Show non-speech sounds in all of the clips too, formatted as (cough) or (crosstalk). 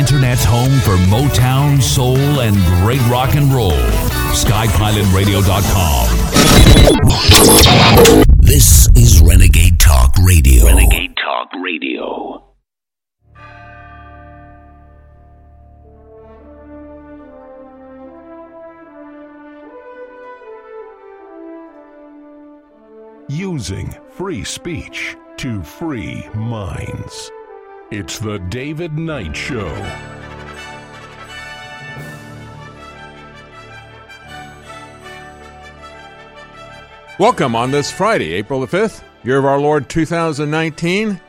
Internet's home for Motown, soul, and great rock and roll. SkyPilotRadio.com. This is Renegade Talk Radio. Renegade Talk Radio. Using free speech to free minds. It's the David Knight Show. Welcome on this Friday, April the 5th, year of our Lord 2019.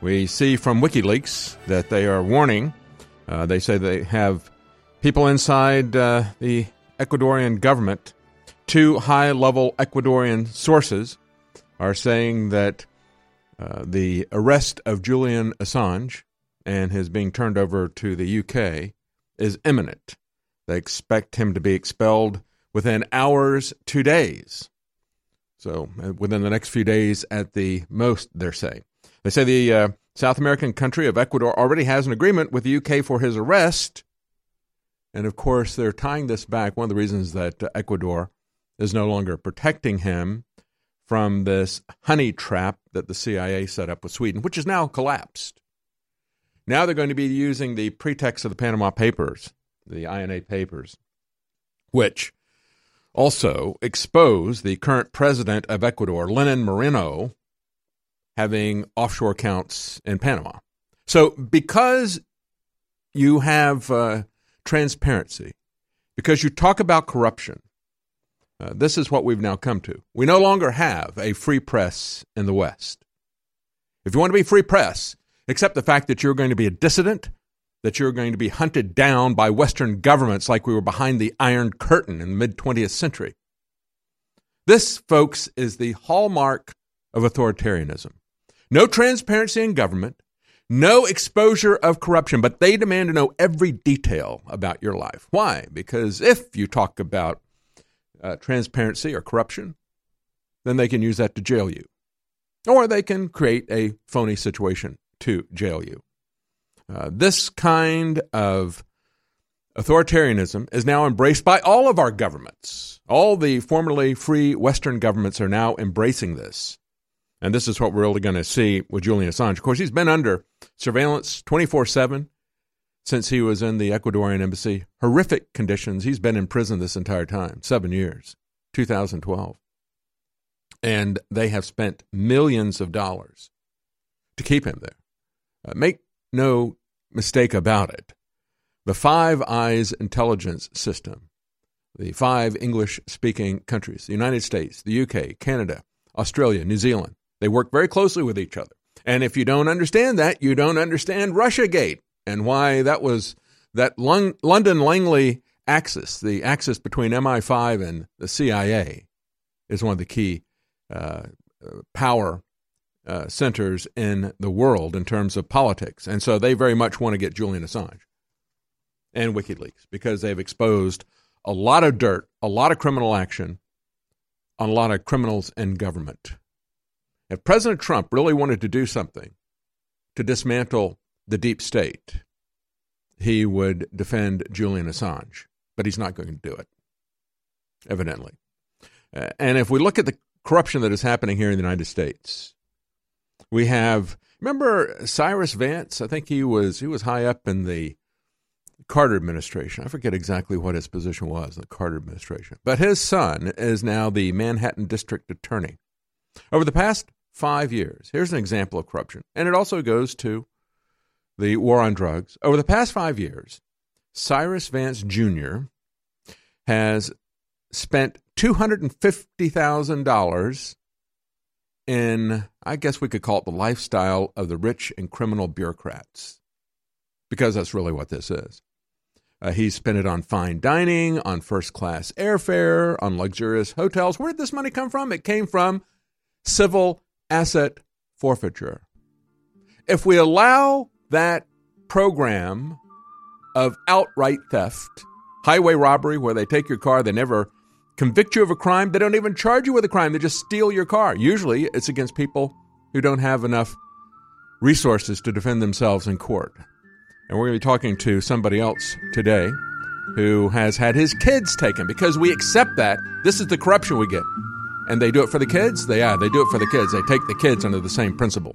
We see from WikiLeaks that they are warning. Uh, they say they have people inside uh, the Ecuadorian government. Two high level Ecuadorian sources are saying that uh, the arrest of Julian Assange and his being turned over to the UK is imminent. They expect him to be expelled within hours to days. So, uh, within the next few days at the most, they're saying. They say the uh, South American country of Ecuador already has an agreement with the UK for his arrest. And of course, they're tying this back. One of the reasons that uh, Ecuador is no longer protecting him from this honey trap that the CIA set up with Sweden, which has now collapsed. Now they're going to be using the pretext of the Panama Papers, the INA Papers, which also expose the current president of Ecuador, Lenin Moreno, having offshore accounts in Panama. So, because you have uh, transparency, because you talk about corruption, uh, this is what we've now come to. We no longer have a free press in the West. If you want to be free press, accept the fact that you're going to be a dissident, that you're going to be hunted down by Western governments like we were behind the Iron Curtain in the mid 20th century. This, folks, is the hallmark of authoritarianism. No transparency in government, no exposure of corruption, but they demand to know every detail about your life. Why? Because if you talk about uh, transparency or corruption, then they can use that to jail you. Or they can create a phony situation to jail you. Uh, this kind of authoritarianism is now embraced by all of our governments. All the formerly free Western governments are now embracing this. And this is what we're really going to see with Julian Assange. Of course, he's been under surveillance 24 7 since he was in the Ecuadorian embassy. Horrific conditions. He's been in prison this entire time, seven years, 2012. And they have spent millions of dollars to keep him there. Uh, make no mistake about it. The Five Eyes intelligence system, the five English speaking countries, the United States, the UK, Canada, Australia, New Zealand, they work very closely with each other. And if you don't understand that, you don't understand Russiagate and why that was that London Langley axis, the axis between MI5 and the CIA, is one of the key uh, power uh, centers in the world in terms of politics. And so they very much want to get Julian Assange and WikiLeaks because they've exposed a lot of dirt, a lot of criminal action on a lot of criminals in government. If President Trump really wanted to do something to dismantle the deep state, he would defend Julian Assange, but he's not going to do it, evidently. Uh, and if we look at the corruption that is happening here in the United States, we have remember Cyrus Vance. I think he was he was high up in the Carter administration. I forget exactly what his position was in the Carter administration, but his son is now the Manhattan District Attorney. Over the past five years, here's an example of corruption, and it also goes to the war on drugs. Over the past five years, Cyrus Vance Jr. has spent two hundred and fifty thousand dollars in, I guess we could call it the lifestyle of the rich and criminal bureaucrats, because that's really what this is. Uh, he spent it on fine dining, on first class airfare, on luxurious hotels. Where did this money come from? It came from civil asset forfeiture. If we allow that program of outright theft, highway robbery, where they take your car, they never convict you of a crime. They don't even charge you with a crime. They just steal your car. Usually it's against people who don't have enough resources to defend themselves in court. And we're going to be talking to somebody else today who has had his kids taken because we accept that. This is the corruption we get. And they do it for the kids? They yeah, they do it for the kids. They take the kids under the same principle.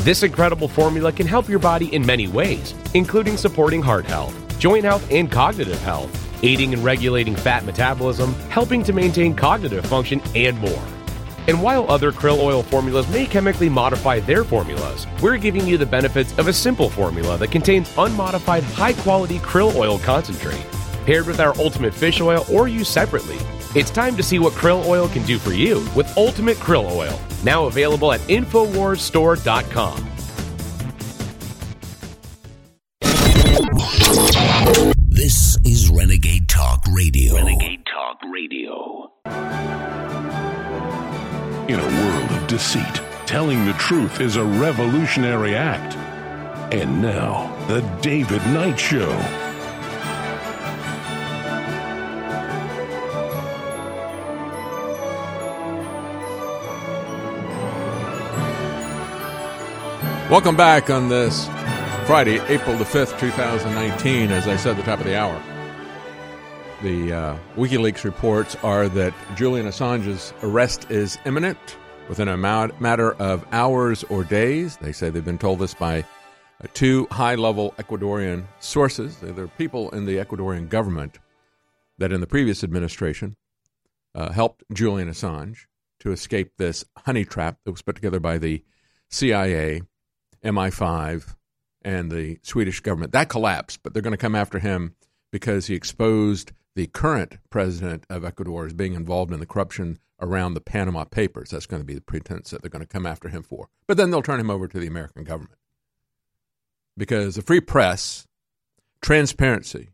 This incredible formula can help your body in many ways, including supporting heart health, joint health, and cognitive health, aiding in regulating fat metabolism, helping to maintain cognitive function, and more. And while other krill oil formulas may chemically modify their formulas, we're giving you the benefits of a simple formula that contains unmodified high quality krill oil concentrate, paired with our ultimate fish oil or used separately. It's time to see what krill oil can do for you with Ultimate Krill Oil, now available at InfoWarsStore.com. This is Renegade Talk Radio. Renegade Talk Radio. In a world of deceit, telling the truth is a revolutionary act. And now, The David Knight Show. Welcome back on this Friday, April the 5th, 2019. As I said at the top of the hour, the uh, WikiLeaks reports are that Julian Assange's arrest is imminent within a ma- matter of hours or days. They say they've been told this by uh, two high level Ecuadorian sources. There are people in the Ecuadorian government that in the previous administration uh, helped Julian Assange to escape this honey trap that was put together by the CIA, MI5, and the Swedish government. That collapsed, but they're going to come after him because he exposed the current president of Ecuador as being involved in the corruption around the Panama Papers. That's going to be the pretense that they're going to come after him for. But then they'll turn him over to the American government. Because the free press, transparency,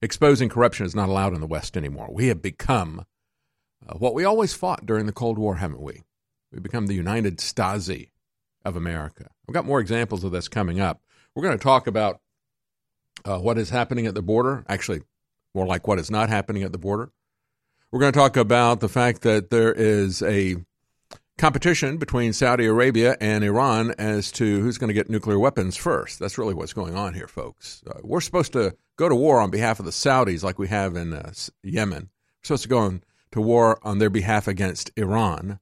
exposing corruption is not allowed in the West anymore. We have become uh, what we always fought during the Cold War, haven't we? We've become the United Stasi of America. I've got more examples of this coming up. We're going to talk about uh, what is happening at the border, actually, more like what is not happening at the border. We're going to talk about the fact that there is a competition between Saudi Arabia and Iran as to who's going to get nuclear weapons first. That's really what's going on here, folks. Uh, we're supposed to go to war on behalf of the Saudis like we have in uh, Yemen. We're supposed to go on to war on their behalf against Iran,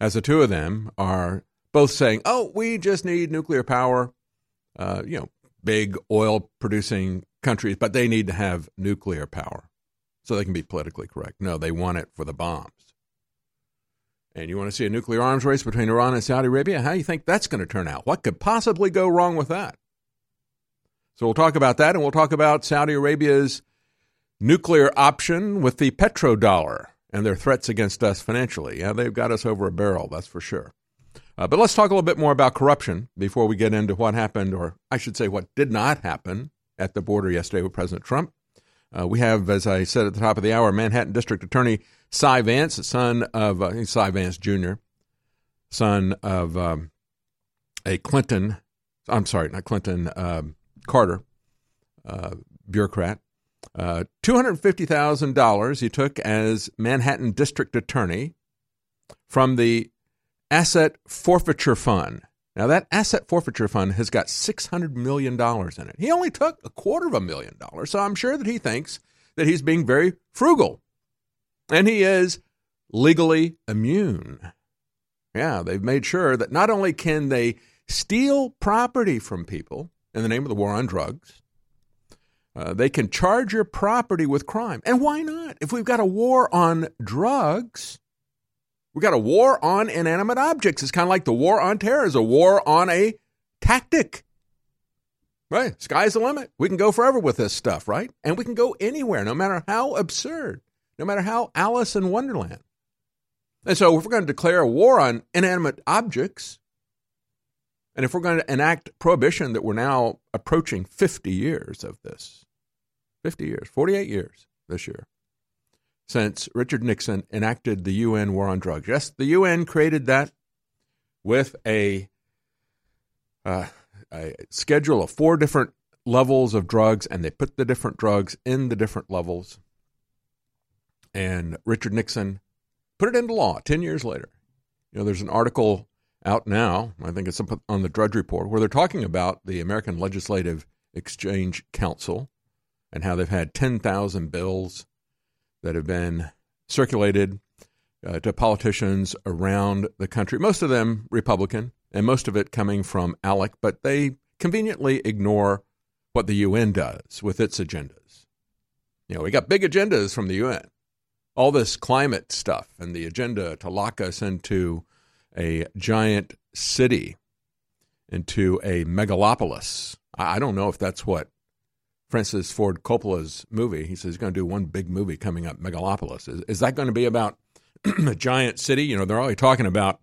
as the two of them are both saying, "Oh, we just need nuclear power." Uh, you know, big oil producing countries, but they need to have nuclear power so they can be politically correct. No, they want it for the bombs. And you want to see a nuclear arms race between Iran and Saudi Arabia? How do you think that's going to turn out? What could possibly go wrong with that? So we'll talk about that, and we'll talk about Saudi Arabia's nuclear option with the petrodollar and their threats against us financially. Yeah, they've got us over a barrel, that's for sure. Uh, but let's talk a little bit more about corruption before we get into what happened, or I should say, what did not happen at the border yesterday with President Trump. Uh, we have, as I said at the top of the hour, Manhattan District Attorney Cy Vance, son of uh, Cy Vance Jr., son of um, a Clinton. I'm sorry, not Clinton. Um, Carter, uh, bureaucrat. Uh, $250,000 he took as Manhattan District Attorney from the Asset Forfeiture Fund. Now, that Asset Forfeiture Fund has got $600 million in it. He only took a quarter of a million dollars, so I'm sure that he thinks that he's being very frugal. And he is legally immune. Yeah, they've made sure that not only can they steal property from people in the name of the war on drugs, uh, they can charge your property with crime. And why not? If we've got a war on drugs, we got a war on inanimate objects. It's kind of like the war on terror is a war on a tactic. Right? Sky's the limit. We can go forever with this stuff, right? And we can go anywhere, no matter how absurd, no matter how Alice in Wonderland. And so, if we're going to declare a war on inanimate objects, and if we're going to enact prohibition that we're now approaching 50 years of this, 50 years, 48 years this year since Richard Nixon enacted the UN war on drugs. Yes, the UN created that with a, uh, a schedule of four different levels of drugs, and they put the different drugs in the different levels. And Richard Nixon put it into law 10 years later. You know, there's an article out now, I think it's on the Drudge Report, where they're talking about the American Legislative Exchange Council and how they've had 10,000 bills that have been circulated uh, to politicians around the country, most of them Republican, and most of it coming from ALEC, but they conveniently ignore what the UN does with its agendas. You know, we got big agendas from the UN. All this climate stuff and the agenda to lock us into a giant city, into a megalopolis. I don't know if that's what Francis Ford Coppola's movie. He says he's going to do one big movie coming up, Megalopolis. Is, is that going to be about (clears throat) a giant city? You know, they're already talking about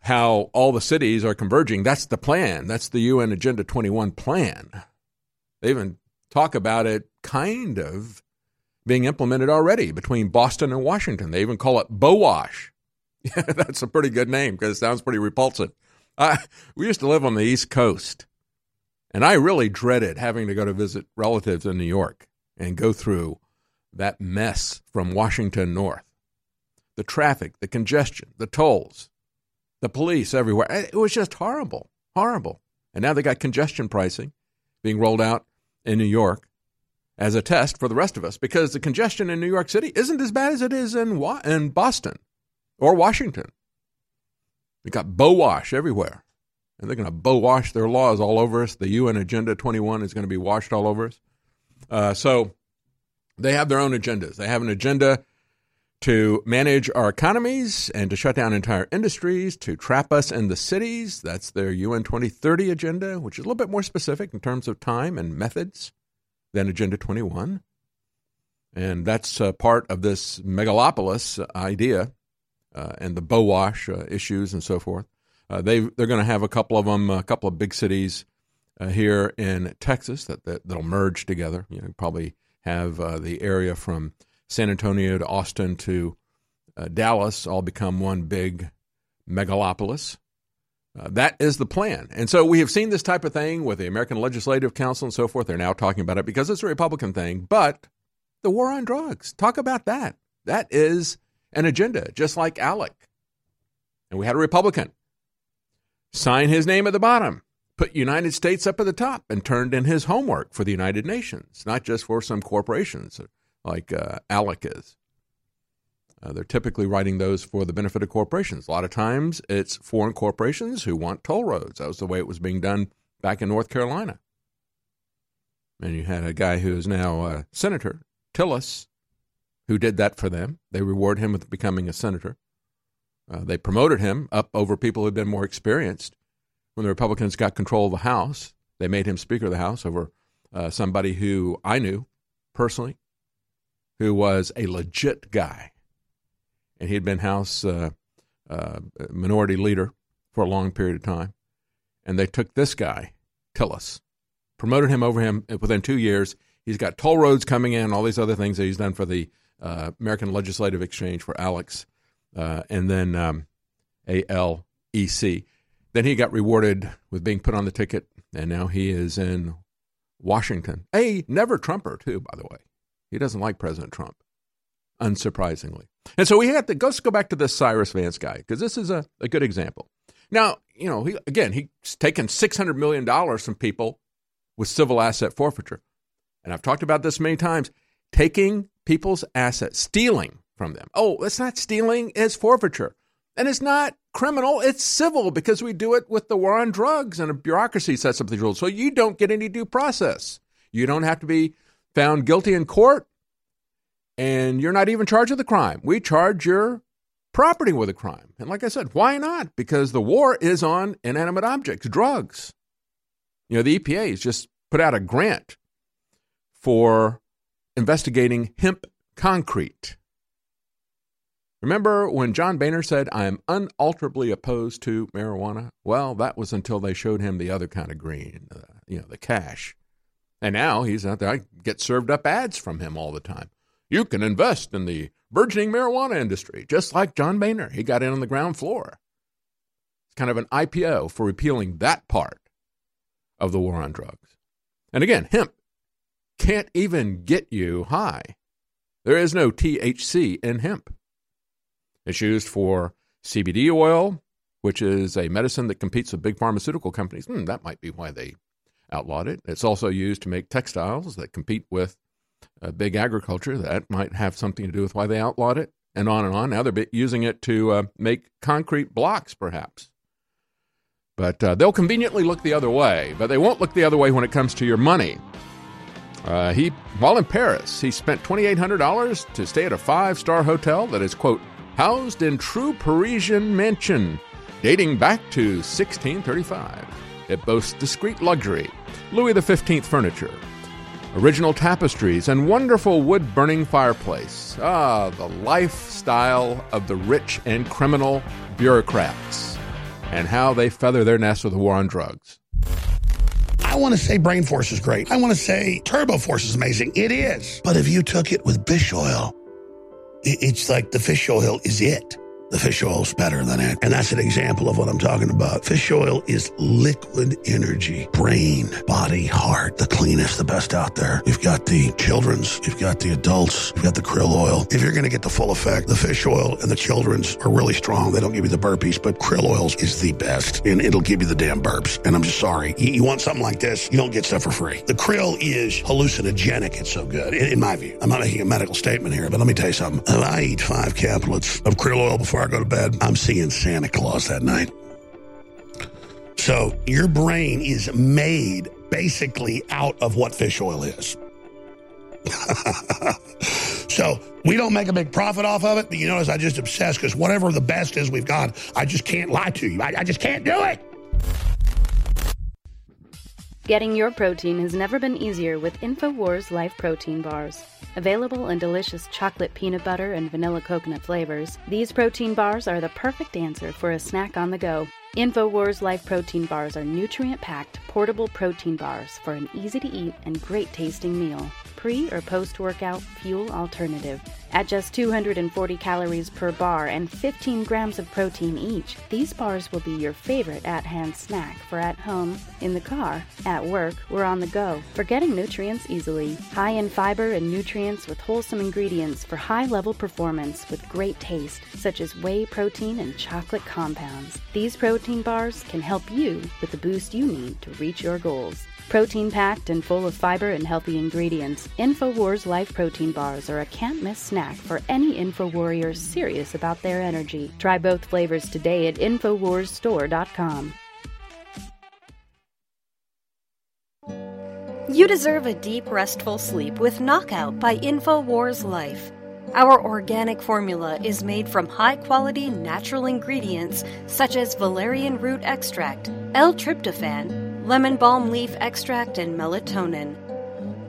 how all the cities are converging. That's the plan. That's the UN Agenda 21 plan. They even talk about it kind of being implemented already between Boston and Washington. They even call it BOWASH. Yeah, (laughs) that's a pretty good name because it sounds pretty repulsive. I, we used to live on the East Coast and I really dreaded having to go to visit relatives in New York and go through that mess from Washington north. The traffic, the congestion, the tolls, the police everywhere. It was just horrible, horrible. And now they got congestion pricing being rolled out in New York as a test for the rest of us because the congestion in New York City isn't as bad as it is in, in Boston or Washington. We got BOWASH everywhere and they're going to bow wash their laws all over us. The UN Agenda 21 is going to be washed all over us. Uh, so they have their own agendas. They have an agenda to manage our economies and to shut down entire industries, to trap us in the cities. That's their UN 2030 agenda, which is a little bit more specific in terms of time and methods than Agenda 21. And that's uh, part of this megalopolis idea uh, and the BOWASH uh, issues and so forth. Uh, they they're going to have a couple of them, a couple of big cities uh, here in Texas that, that will merge together. You know, probably have uh, the area from San Antonio to Austin to Dallas all become one big megalopolis. Uh, that is the plan. And so we have seen this type of thing with the American Legislative Council and so forth. They're now talking about it because it's a Republican thing. But the war on drugs, talk about that. That is an agenda, just like ALEC. And we had a Republican sign his name at the bottom, put United States up at the top, and turned in his homework for the United Nations, not just for some corporations like uh, ALEC is. Uh, they're typically writing those for the benefit of corporations. A lot of times it's foreign corporations who want toll roads. That was the way it was being done back in North Carolina. And you had a guy who is now a senator, Tillis, who did that for them. They reward him with becoming a senator. Uh, they promoted him up over people who'd been more experienced. When the Republicans got control of the House, they made him Speaker of the House over uh, somebody who I knew personally, who was a legit guy. And he had been House uh, uh Minority Leader for a long period of time. And they took this guy, Tillis, promoted him over him within two years. He's got toll roads coming in, all these other things that he's done for the uh, American Legislative Exchange for Alex uh, and then um, ALEC. Then he got rewarded with being put on the ticket, and now he is in Washington. A never Trumper, too, by the way. He doesn't like President Trump, unsurprisingly. And so we have to go, let's go back to this Cyrus Vance guy, because this is a, a good example. Now, you know, he, again, he's taken $600 million from people with civil asset forfeiture. And I've talked about this many times taking people's assets, stealing from them. Oh, it's not stealing, it's forfeiture. And it's not criminal, it's civil because we do it with the war on drugs and a bureaucracy sets up the rules. So you don't get any due process. You don't have to be found guilty in court, and you're not even charged with the crime. We charge your property with a crime. And like I said, why not? Because the war is on inanimate objects, drugs. You know, the EPA has just put out a grant for investigating hemp concrete. Remember when John Boehner said, I am unalterably opposed to marijuana? Well, that was until they showed him the other kind of green, uh, you know, the cash. And now he's out there. I get served up ads from him all the time. You can invest in the burgeoning marijuana industry, just like John Boehner. He got in on the ground floor. It's kind of an IPO for repealing that part of the war on drugs. And again, hemp can't even get you high. There is no THC in hemp. It's used for CBD oil, which is a medicine that competes with big pharmaceutical companies. Hmm, that might be why they outlawed it. It's also used to make textiles that compete with uh, big agriculture. That might have something to do with why they outlawed it, and on and on. Now they're using it to uh, make concrete blocks, perhaps. But uh, they'll conveniently look the other way, but they won't look the other way when it comes to your money. Uh, he, while in Paris, he spent $2,800 to stay at a five star hotel that is, quote, housed in true Parisian mansion dating back to 1635. It boasts discreet luxury, Louis XV furniture, original tapestries, and wonderful wood burning fireplace. Ah, the lifestyle of the rich and criminal bureaucrats, and how they feather their nests with the war on drugs. I want to say Brain Force is great. I want to say Turbo Force is amazing. It is. But if you took it with fish oil, it's like the fish oil is it. The fish oil's better than it. And that's an example of what I'm talking about. Fish oil is liquid energy, brain, body, heart, the cleanest, the best out there. You've got the children's, you've got the adults, you've got the krill oil. If you're going to get the full effect, the fish oil and the children's are really strong. They don't give you the burpees, but krill oils is the best and it'll give you the damn burps. And I'm just sorry. You, you want something like this, you don't get stuff for free. The krill is hallucinogenic. It's so good, in, in my view. I'm not making a medical statement here, but let me tell you something. If I eat five caplets of krill oil before before I go to bed, I'm seeing Santa Claus that night. So your brain is made basically out of what fish oil is. (laughs) so we don't make a big profit off of it, but you notice I just obsess because whatever the best is we've got, I just can't lie to you. I, I just can't do it. Getting your protein has never been easier with InfoWars Life Protein Bars. Available in delicious chocolate peanut butter and vanilla coconut flavors, these protein bars are the perfect answer for a snack on the go. InfoWars Life Protein Bars are nutrient packed, portable protein bars for an easy to eat and great tasting meal. Pre or post workout fuel alternative. At just 240 calories per bar and 15 grams of protein each, these bars will be your favorite at hand snack for at home, in the car, at work, or on the go. For getting nutrients easily, high in fiber and nutrients with wholesome ingredients for high level performance with great taste, such as whey protein and chocolate compounds. These protein bars can help you with the boost you need to reach your goals. Protein packed and full of fiber and healthy ingredients, InfoWars Life Protein Bars are a can't miss snack for any InfoWarrior serious about their energy. Try both flavors today at InfoWarsStore.com. You deserve a deep, restful sleep with Knockout by InfoWars Life. Our organic formula is made from high quality natural ingredients such as valerian root extract, L tryptophan, lemon balm leaf extract, and melatonin.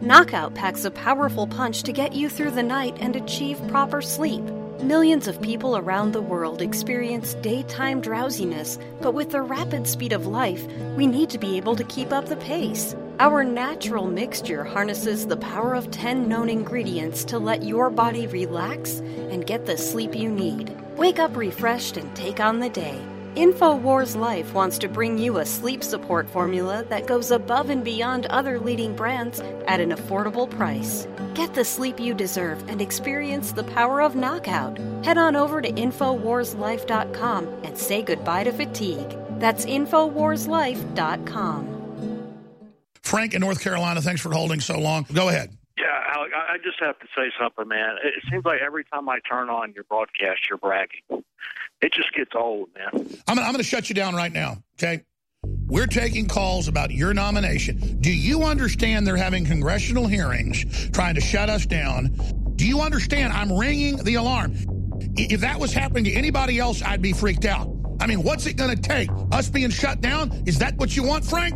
Knockout packs a powerful punch to get you through the night and achieve proper sleep. Millions of people around the world experience daytime drowsiness, but with the rapid speed of life, we need to be able to keep up the pace. Our natural mixture harnesses the power of 10 known ingredients to let your body relax and get the sleep you need. Wake up refreshed and take on the day. InfoWars Life wants to bring you a sleep support formula that goes above and beyond other leading brands at an affordable price. Get the sleep you deserve and experience the power of knockout. Head on over to InfoWarsLife.com and say goodbye to fatigue. That's InfoWarsLife.com. Frank in North Carolina, thanks for holding so long. Go ahead. Yeah, Alex, I just have to say something, man. It seems like every time I turn on your broadcast, you're bragging it just gets old, man. I'm, I'm going to shut you down right now, okay? We're taking calls about your nomination. Do you understand they're having congressional hearings trying to shut us down? Do you understand I'm ringing the alarm? If that was happening to anybody else, I'd be freaked out. I mean, what's it going to take? Us being shut down? Is that what you want, Frank?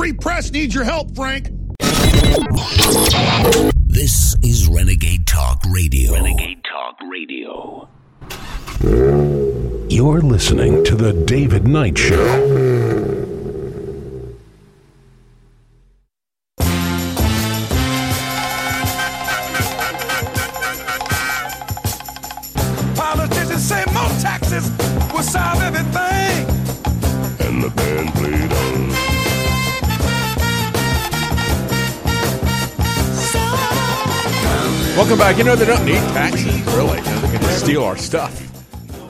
Free press needs your help, Frank. This is Renegade Talk Radio. Renegade Talk Radio. You're listening to The David Knight Show. Politicians say more taxes will solve everything. And the band Welcome back. You know, they don't need taxes, really. They can steal our stuff.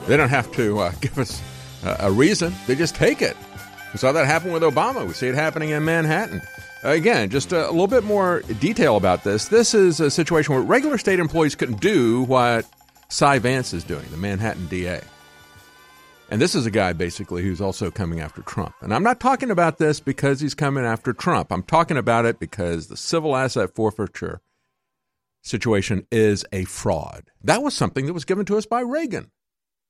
They don't have to uh, (laughs) give us uh, a reason. They just take it. We saw that happen with Obama. We see it happening in Manhattan. Again, just a, a little bit more detail about this. This is a situation where regular state employees couldn't do what Cy Vance is doing, the Manhattan DA. And this is a guy basically who's also coming after Trump. And I'm not talking about this because he's coming after Trump. I'm talking about it because the civil asset forfeiture situation is a fraud. That was something that was given to us by Reagan.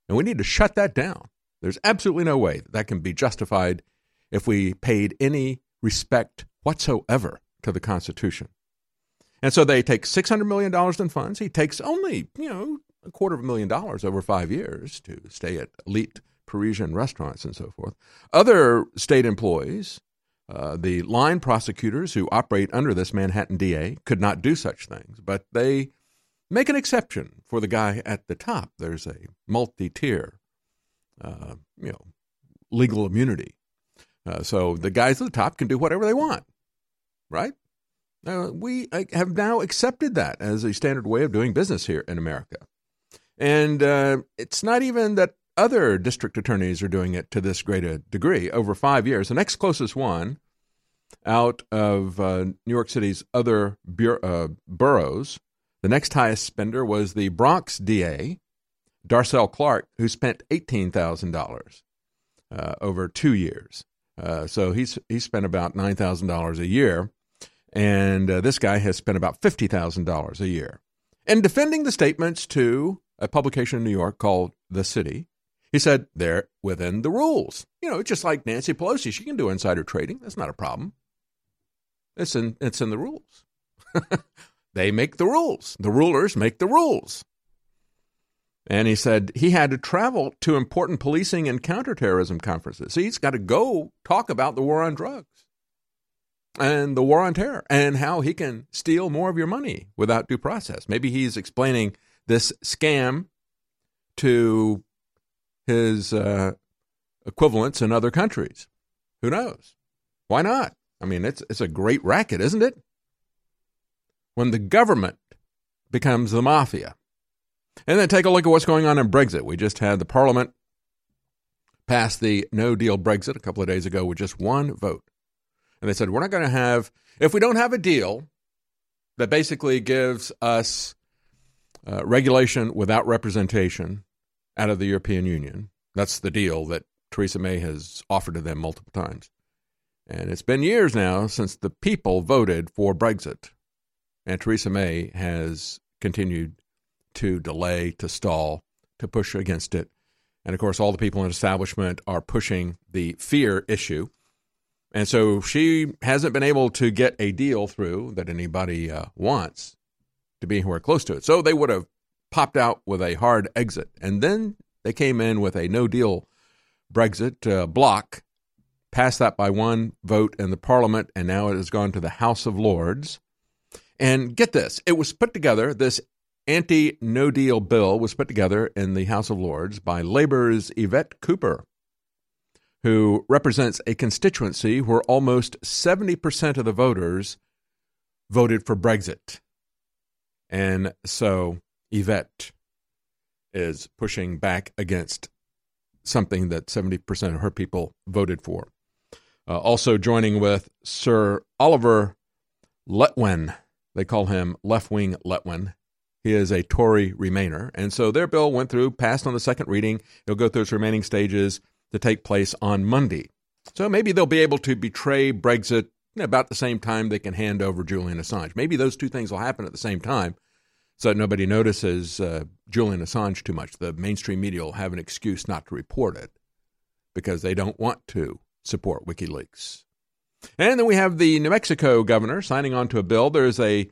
And we need to shut that down. There's absolutely no way that, that can be justified if we paid any respect whatsoever to the Constitution. And so they take $600 million in funds. He takes only, you know, a quarter of a million dollars over five years to stay at elite Parisian restaurants and so forth. Other state employees, uh, the line prosecutors who operate under this Manhattan DA, could not do such things, but they make an exception for the guy at the top. There's a multi-tier, uh, you know, legal immunity. Uh, so the guys at the top can do whatever they want, right? Uh, we have now accepted that as a standard way of doing business here in America. And uh, it's not even that other district attorneys are doing it to this great a degree over five years. The next closest one out of uh, New York City's other uh, boroughs, the next highest spender was the Bronx DA, Darcel Clark, who spent $18,000 uh, over two years. Uh, so he's he spent about nine thousand dollars a year, and uh, this guy has spent about fifty thousand dollars a year. And defending the statements to a publication in New York called The City, he said they're within the rules. You know, just like Nancy Pelosi, she can do insider trading. That's not a problem. It's in it's in the rules. (laughs) they make the rules. The rulers make the rules. And he said he had to travel to important policing and counterterrorism conferences. So he's got to go talk about the war on drugs and the war on terror and how he can steal more of your money without due process. Maybe he's explaining this scam to his uh, equivalents in other countries. Who knows? Why not? I mean, it's it's a great racket, isn't it? When the government becomes the mafia. And then take a look at what's going on in Brexit. We just had the Parliament pass the no deal Brexit a couple of days ago with just one vote. And they said, we're not going to have, if we don't have a deal that basically gives us uh, regulation without representation out of the European Union, that's the deal that Theresa May has offered to them multiple times. And it's been years now since the people voted for Brexit. And Theresa May has continued to delay, to stall, to push against it. And of course, all the people in establishment are pushing the fear issue. And so she hasn't been able to get a deal through that anybody uh, wants to be anywhere close to it. So they would have popped out with a hard exit. And then they came in with a no deal Brexit uh, block, passed that by one vote in the parliament, and now it has gone to the House of Lords. And get this it was put together, this anti no deal bill was put together in the House of Lords by Labour's Yvette Cooper, who represents a constituency where almost 70% of the voters voted for Brexit. And so Yvette is pushing back against something that 70% of her people voted for. Uh, also joining with Sir Oliver Letwin They call him left wing Letwin. He is a Tory Remainer. And so their bill went through, passed on the second reading. It'll go through its remaining stages to take place on Monday. So maybe they'll be able to betray Brexit about the same time they can hand over Julian Assange. Maybe those two things will happen at the same time so that nobody notices uh, Julian Assange too much. The mainstream media will have an excuse not to report it because they don't want to support WikiLeaks. And then we have the New Mexico governor signing on to a bill. There's a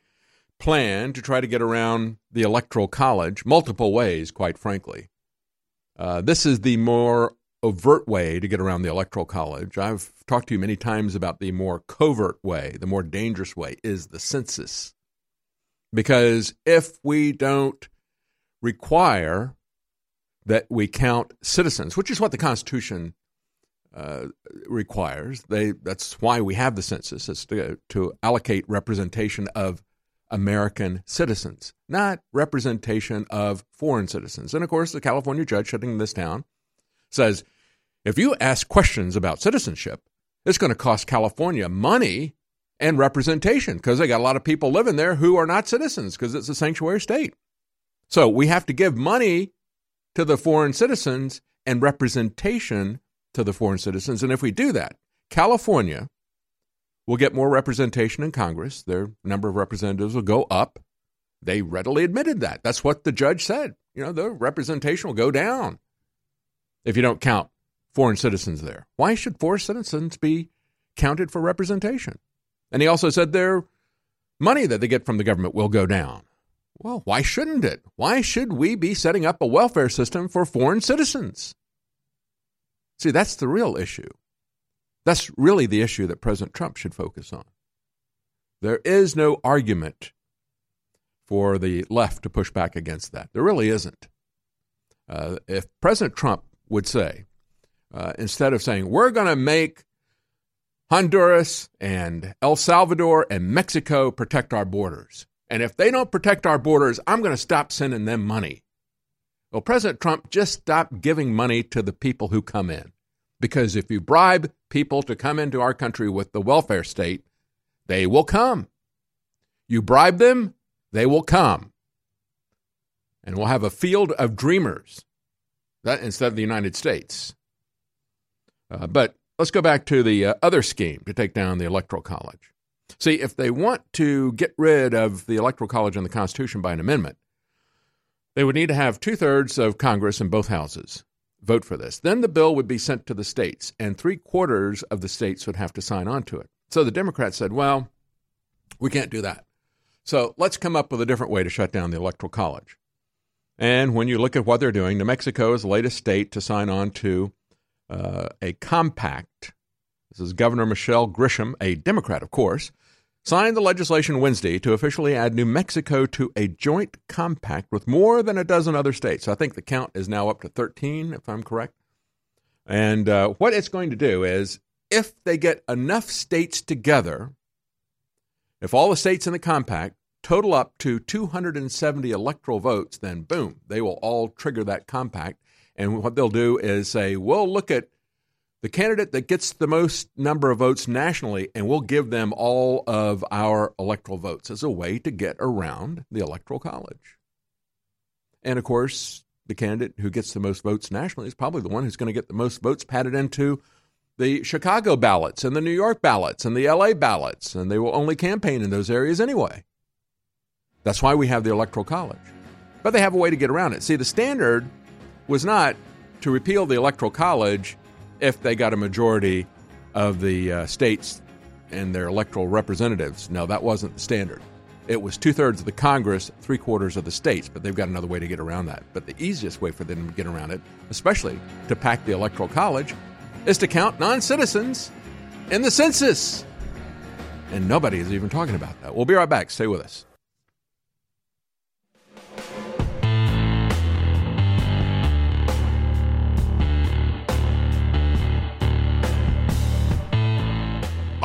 plan to try to get around the Electoral College multiple ways, quite frankly. Uh, this is the more overt way to get around the Electoral College. I've talked to you many times about the more covert way, the more dangerous way is the census. Because if we don't require that we count citizens, which is what the Constitution uh, requires, they that's why we have the census, is to, to allocate representation of American citizens, not representation of foreign citizens. And of course, the California judge shutting this down says if you ask questions about citizenship, it's going to cost California money and representation because they got a lot of people living there who are not citizens because it's a sanctuary state. So we have to give money to the foreign citizens and representation to the foreign citizens. And if we do that, California will get more representation in Congress. Their number of representatives will go up. They readily admitted that. That's what the judge said. You know, the representation will go down if you don't count foreign citizens there. Why should foreign citizens be counted for representation? And he also said their money that they get from the government will go down. Well, why shouldn't it? Why should we be setting up a welfare system for foreign citizens? See, that's the real issue. That's really the issue that President Trump should focus on. There is no argument for the left to push back against that. There really isn't. Uh, if President Trump would say, uh, instead of saying, we're going to make Honduras and El Salvador and Mexico protect our borders. And if they don't protect our borders, I'm going to stop sending them money. Well, President Trump just stopped giving money to the people who come in. Because if you bribe people to come into our country with the welfare state, they will come. You bribe them, they will come. And we'll have a field of dreamers that instead of the United States. Uh, but let's go back to the uh, other scheme to take down the Electoral College. See, if they want to get rid of the Electoral College and the Constitution by an amendment, they would need to have two thirds of Congress in both houses vote for this. Then the bill would be sent to the states, and three quarters of the states would have to sign on to it. So the Democrats said, well, we can't do that. So let's come up with a different way to shut down the Electoral College. And when you look at what they're doing, New Mexico is the latest state to sign on to uh, a compact. This is Governor Michelle Grisham, a Democrat, of course, signed the legislation Wednesday to officially add New Mexico to a joint compact with more than a dozen other states. I think the count is now up to 13, if I'm correct. And uh, what it's going to do is if they get enough states together, if all the states in the compact total up to 270 electoral votes, then boom, they will all trigger that compact. And what they'll do is say, we'll look at the candidate that gets the most number of votes nationally, and we'll give them all of our electoral votes as a way to get around the Electoral College. And of course, the candidate who gets the most votes nationally is probably the one who's going to get the most votes padded into the Chicago ballots and the New York ballots and the LA ballots, and they will only campaign in those areas anyway. That's why we have the Electoral College. But they have a way to get around it. See, the standard was not to repeal the Electoral College if they got a majority of the uh, states and their electoral representatives. No, that wasn't the standard. It was two thirds of the Congress, three quarters of the states, but they've got another way to get around that. But the easiest way for them to get around it, especially to pack the Electoral College, is to count non citizens in the census. And nobody is even talking about that. We'll be right back. Stay with us.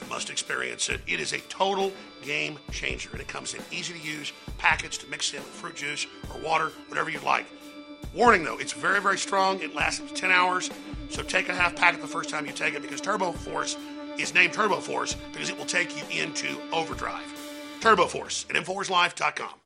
You must experience it. It is a total game changer, and it comes in easy to use packets to mix in with fruit juice or water, whatever you'd like. Warning though, it's very, very strong. It lasts up to 10 hours. So take a half packet the first time you take it because Turbo Force is named Turbo Force because it will take you into overdrive. Turbo Force at InfoWarsLife.com.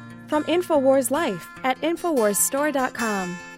from InfoWars Life at InfoWarsStore.com.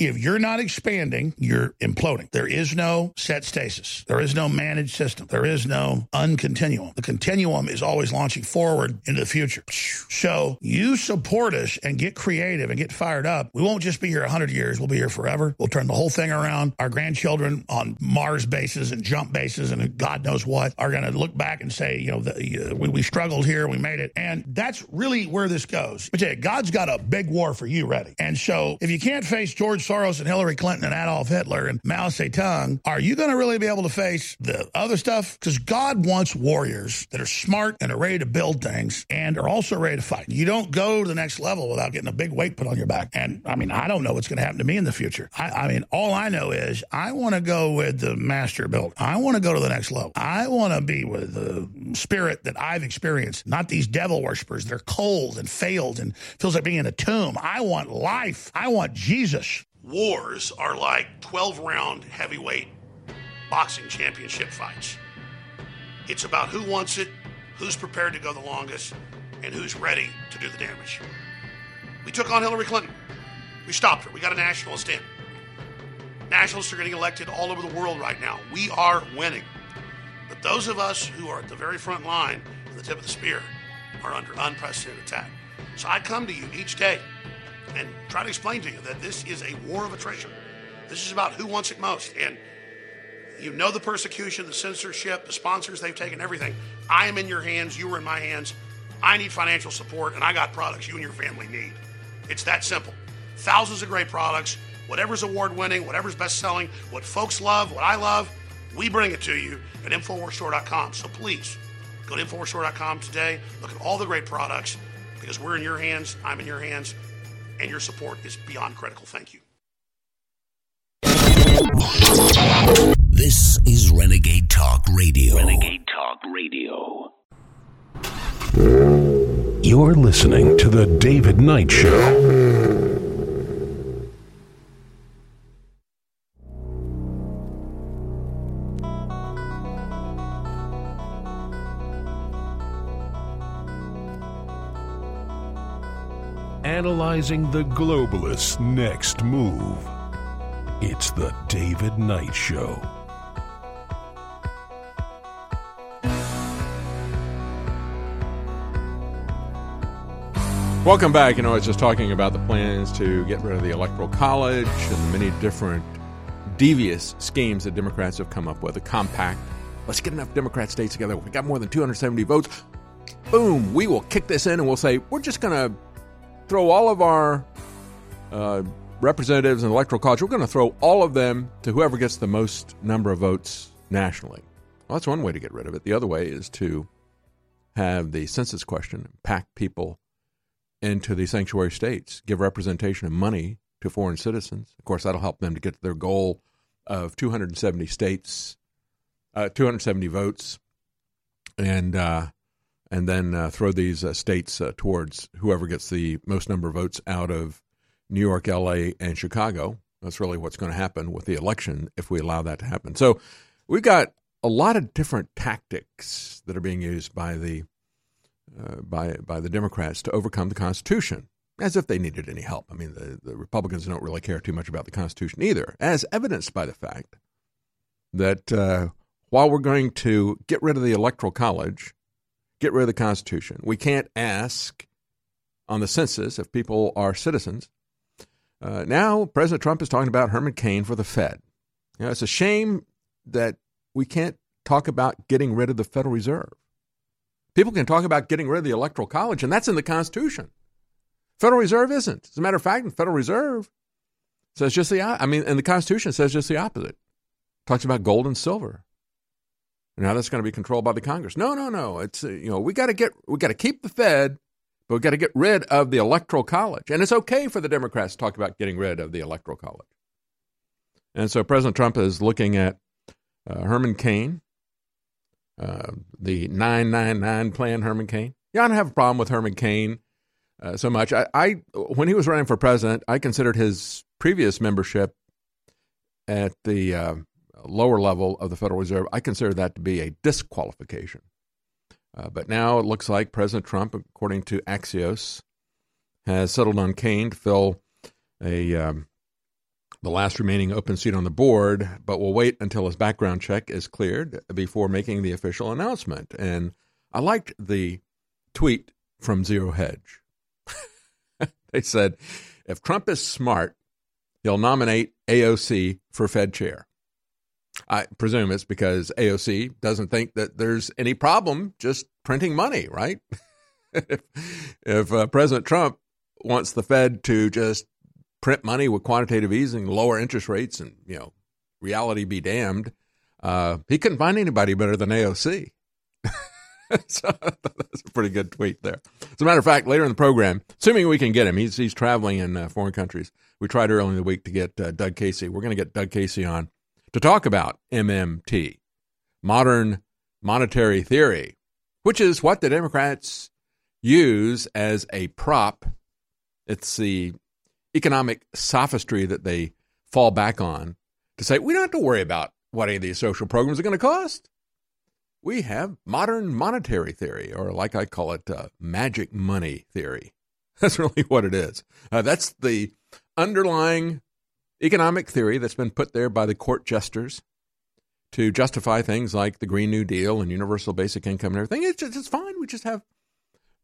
If you're not expanding, you're imploding. There is no set stasis. There is no managed system. There is no uncontinuum. The continuum is always launching forward into the future. So you support us and get creative and get fired up. We won't just be here 100 years. We'll be here forever. We'll turn the whole thing around. Our grandchildren on Mars bases and jump bases and God knows what are going to look back and say, you know, the, uh, we, we struggled here. We made it. And that's really where this goes. But God's got a big war for you ready. And so if you can't face George Soros and Hillary Clinton and Adolf Hitler and Mao Zedong, are you going to really be able to face the other stuff? Because God wants warriors that are smart and are ready to build things and are also ready to fight. You don't go to the next level without getting a big weight put on your back. And I mean, I don't know what's going to happen to me in the future. I, I mean, all I know is I want to go with the master built. I want to go to the next level. I want to be with the spirit that I've experienced, not these devil worshippers. They're cold and failed and feels like being in a tomb. I want life. I want Jesus wars are like 12 round heavyweight boxing championship fights. It's about who wants it, who's prepared to go the longest, and who's ready to do the damage. We took on Hillary Clinton. We stopped her. We got a nationalist in. Nationalists are getting elected all over the world right now. We are winning. But those of us who are at the very front line, at the tip of the spear, are under unprecedented attack. So I come to you each day and try to explain to you that this is a war of attrition. This is about who wants it most. And you know the persecution, the censorship, the sponsors they've taken, everything. I am in your hands. You are in my hands. I need financial support, and I got products you and your family need. It's that simple. Thousands of great products, whatever's award winning, whatever's best selling, what folks love, what I love, we bring it to you at InfoWarsStore.com. So please go to InfoWarsStore.com today. Look at all the great products because we're in your hands, I'm in your hands, and your support is beyond critical. Thank you. This is Renegade Talk Radio. Renegade Talk Radio. You're listening to The David Knight Show. Analyzing the globalists' next move. It's The David Knight Show. Welcome back. You know, I was just talking about the plans to get rid of the Electoral College and the many different devious schemes that Democrats have come up with. A compact. Let's get enough Democrat states together. We got more than 270 votes. Boom. We will kick this in and we'll say, we're just going to throw all of our uh, representatives in the Electoral College, we're going to throw all of them to whoever gets the most number of votes nationally. Well, that's one way to get rid of it. The other way is to have the census question, pack people into the sanctuary states, give representation and money to foreign citizens. Of course, that'll help them to get to their goal of 270 states, uh, 270 votes, and uh, and then uh, throw these uh, states uh, towards whoever gets the most number of votes out of New York, LA, and Chicago. That's really what's going to happen with the election if we allow that to happen. So we've got a lot of different tactics that are being used by the uh, by by the Democrats to overcome the Constitution, as if they needed any help. I mean, the, the Republicans don't really care too much about the Constitution either, as evidenced by the fact that uh, while we're going to get rid of the Electoral College, get rid of the Constitution, we can't ask on the census if people are citizens. Uh, now, President Trump is talking about Herman Cain for the Fed. You know, it's a shame that we can't talk about getting rid of the Federal Reserve. People can talk about getting rid of the Electoral College, and that's in the Constitution. Federal Reserve isn't. As a matter of fact, the Federal Reserve says just the I mean, and the Constitution says just the opposite. Talks about gold and silver. Now that's going to be controlled by the Congress. No, no, no. It's uh, you know we got to get we got to keep the Fed, but we got to get rid of the Electoral College, and it's okay for the Democrats to talk about getting rid of the Electoral College. And so President Trump is looking at uh, Herman Cain, uh, the 999 plan, Herman Cain. Yeah, I don't have a problem with Herman Cain uh, so much. I, I, when he was running for president, I considered his previous membership at the uh, lower level of the Federal Reserve. I consider that to be a disqualification. Uh, but now it looks like President Trump, according to Axios, has settled on Cain to fill a um, the last remaining open seat on the board, but will wait until his background check is cleared before making the official announcement. And I liked the tweet from Zero Hedge. (laughs) they said, if Trump is smart, he'll nominate AOC for Fed chair. I presume it's because AOC doesn't think that there's any problem just printing money, right? (laughs) if, if uh, President Trump wants the Fed to just print money with quantitative easing, lower interest rates, and you know, reality be damned. Uh, he couldn't find anybody better than AOC. (laughs) so that's a pretty good tweet there. As a matter of fact, later in the program, assuming we can get him, he's he's traveling in uh, foreign countries. We tried early in the week to get uh, Doug Casey. We're going to get Doug Casey on to talk about MMT, modern monetary theory, which is what the Democrats use as a prop. It's the economic sophistry that they fall back on to say, we don't have to worry about what any of these social programs are going to cost. We have modern monetary theory, or like I call it, uh, magic money theory. (laughs) That's really what it is. Uh, that's the underlying economic theory that's been put there by the court jesters to justify things like the Green New Deal and universal basic income and everything. It's, just, it's fine. We just have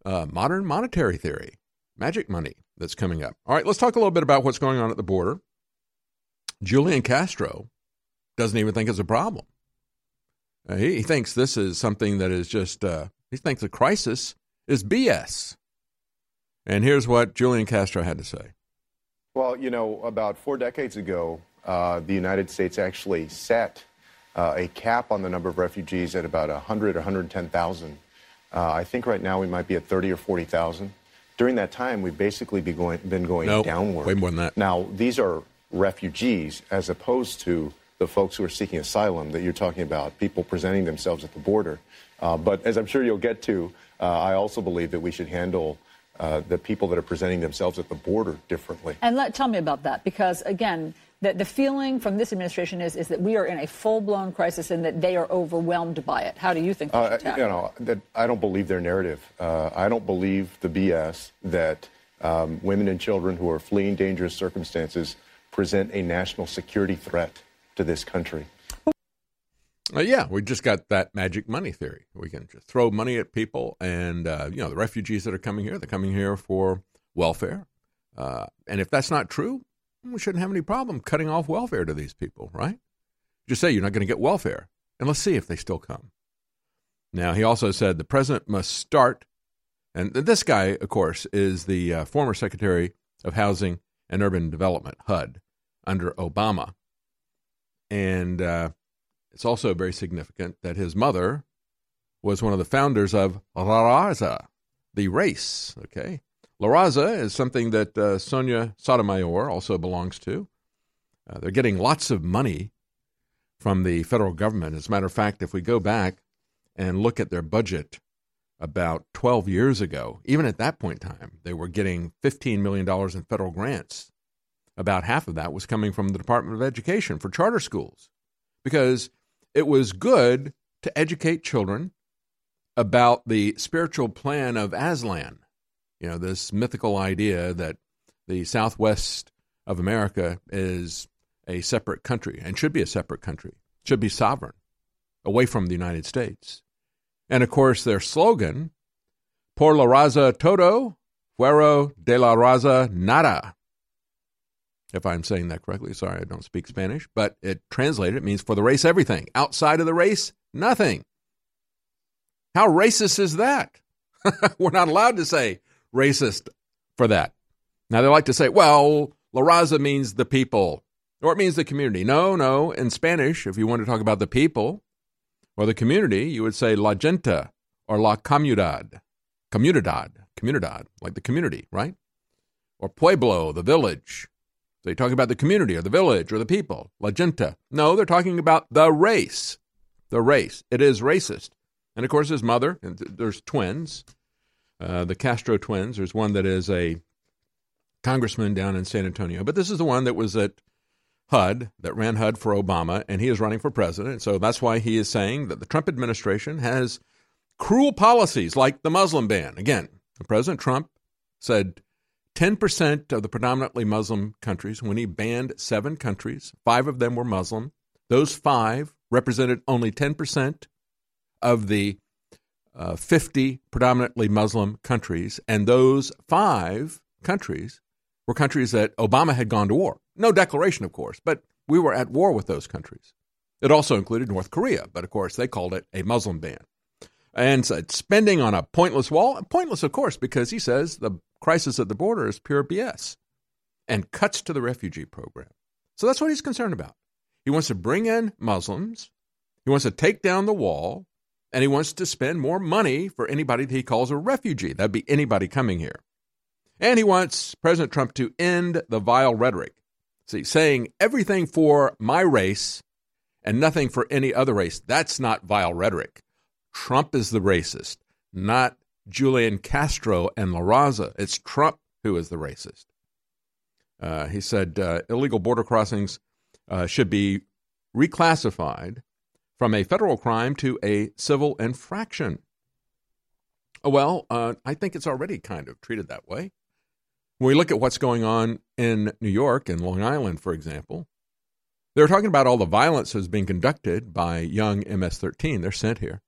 uh, modern monetary theory, magic money that's coming up. All right, let's talk a little bit about what's going on at the border. Julian Castro doesn't even think it's a problem. Uh, he, he, thinks this is something that is just, uh, he thinks the crisis is BS. And here's what Julian Castro had to say. Well, you know, about four decades ago, uh, the United States actually set uh, a cap on the number of refugees at about 100 or 110,000. Uh, I think right now we might be at 30 or 40,000 during that time, we've basically been going, been going nope, downward. Way more than that. Now, these are refugees as opposed to the folks who are seeking asylum that you're talking about, people presenting themselves at the border. Uh, but as I'm sure you'll get to, uh, I also believe that we should handle uh, the people that are presenting themselves at the border differently. And let, tell me about that, because again, the, the feeling from this administration is, is that we are in a full blown crisis and that they are overwhelmed by it. How do you think? Uh, you know, that I don't believe their narrative. Uh, I don't believe the BS that um, women and children who are fleeing dangerous circumstances present a national security threat to this country. Uh, yeah, we just got that magic money theory. We can just throw money at people, and uh, you know the refugees that are coming here, they're coming here for welfare. Uh, and if that's not true, we shouldn't have any problem cutting off welfare to these people, right? Just say you're not going to get welfare, and let's see if they still come. Now, he also said the president must start, and this guy, of course, is the uh, former Secretary of Housing and Urban Development, HUD, under Obama. And uh, it's also very significant that his mother was one of the founders of La Raza, the race, okay? La Raza is something that uh, Sonia Sotomayor also belongs to. Uh, they're getting lots of money from the federal government. As a matter of fact, if we go back and look at their budget about 12 years ago, even at that point in time, they were getting $15 million in federal grants. About half of that was coming from the Department of Education for charter schools because it was good to educate children about the spiritual plan of Aztlan. You know, this mythical idea that the Southwest of America is a separate country and should be a separate country, should be sovereign, away from the United States. And of course, their slogan, Por la raza todo, fuero de la raza nada. If I'm saying that correctly, sorry, I don't speak Spanish, but it translated it means for the race, everything. Outside of the race, nothing. How racist is that? (laughs) We're not allowed to say racist for that. Now, they like to say, well, La Raza means the people, or it means the community. No, no. In Spanish, if you want to talk about the people or the community, you would say La Gente or La Comunidad. Comunidad, comunidad, like the community, right? Or Pueblo, the village. You talk about the community or the village or the people, La Gente. No, they're talking about the race. The race. It is racist. And of course, his mother, and there's twins, uh, the Castro twins. There's one that is a congressman down in San Antonio, but this is the one that was at HUD, that ran HUD for Obama, and he is running for president. So that's why he is saying that the Trump administration has cruel policies like the Muslim ban. Again, President Trump said 10% of the predominantly Muslim countries, when he banned seven countries, five of them were Muslim. Those five represented only 10% of the uh, 50 predominantly Muslim countries, and those five countries were countries that Obama had gone to war. No declaration, of course, but we were at war with those countries. It also included North Korea, but of course they called it a Muslim ban. And said spending on a pointless wall, pointless, of course, because he says the crisis at the border is pure BS and cuts to the refugee program. So that's what he's concerned about. He wants to bring in Muslims, he wants to take down the wall, and he wants to spend more money for anybody that he calls a refugee. That'd be anybody coming here. And he wants President Trump to end the vile rhetoric. See, saying everything for my race and nothing for any other race, that's not vile rhetoric. Trump is the racist, not Julian Castro and La Raza. It's Trump who is the racist. Uh, he said uh, illegal border crossings uh, should be reclassified from a federal crime to a civil infraction. Well, uh, I think it's already kind of treated that way. When we look at what's going on in New York and Long Island, for example, they're talking about all the violence that's being conducted by young MS 13. They're sent here.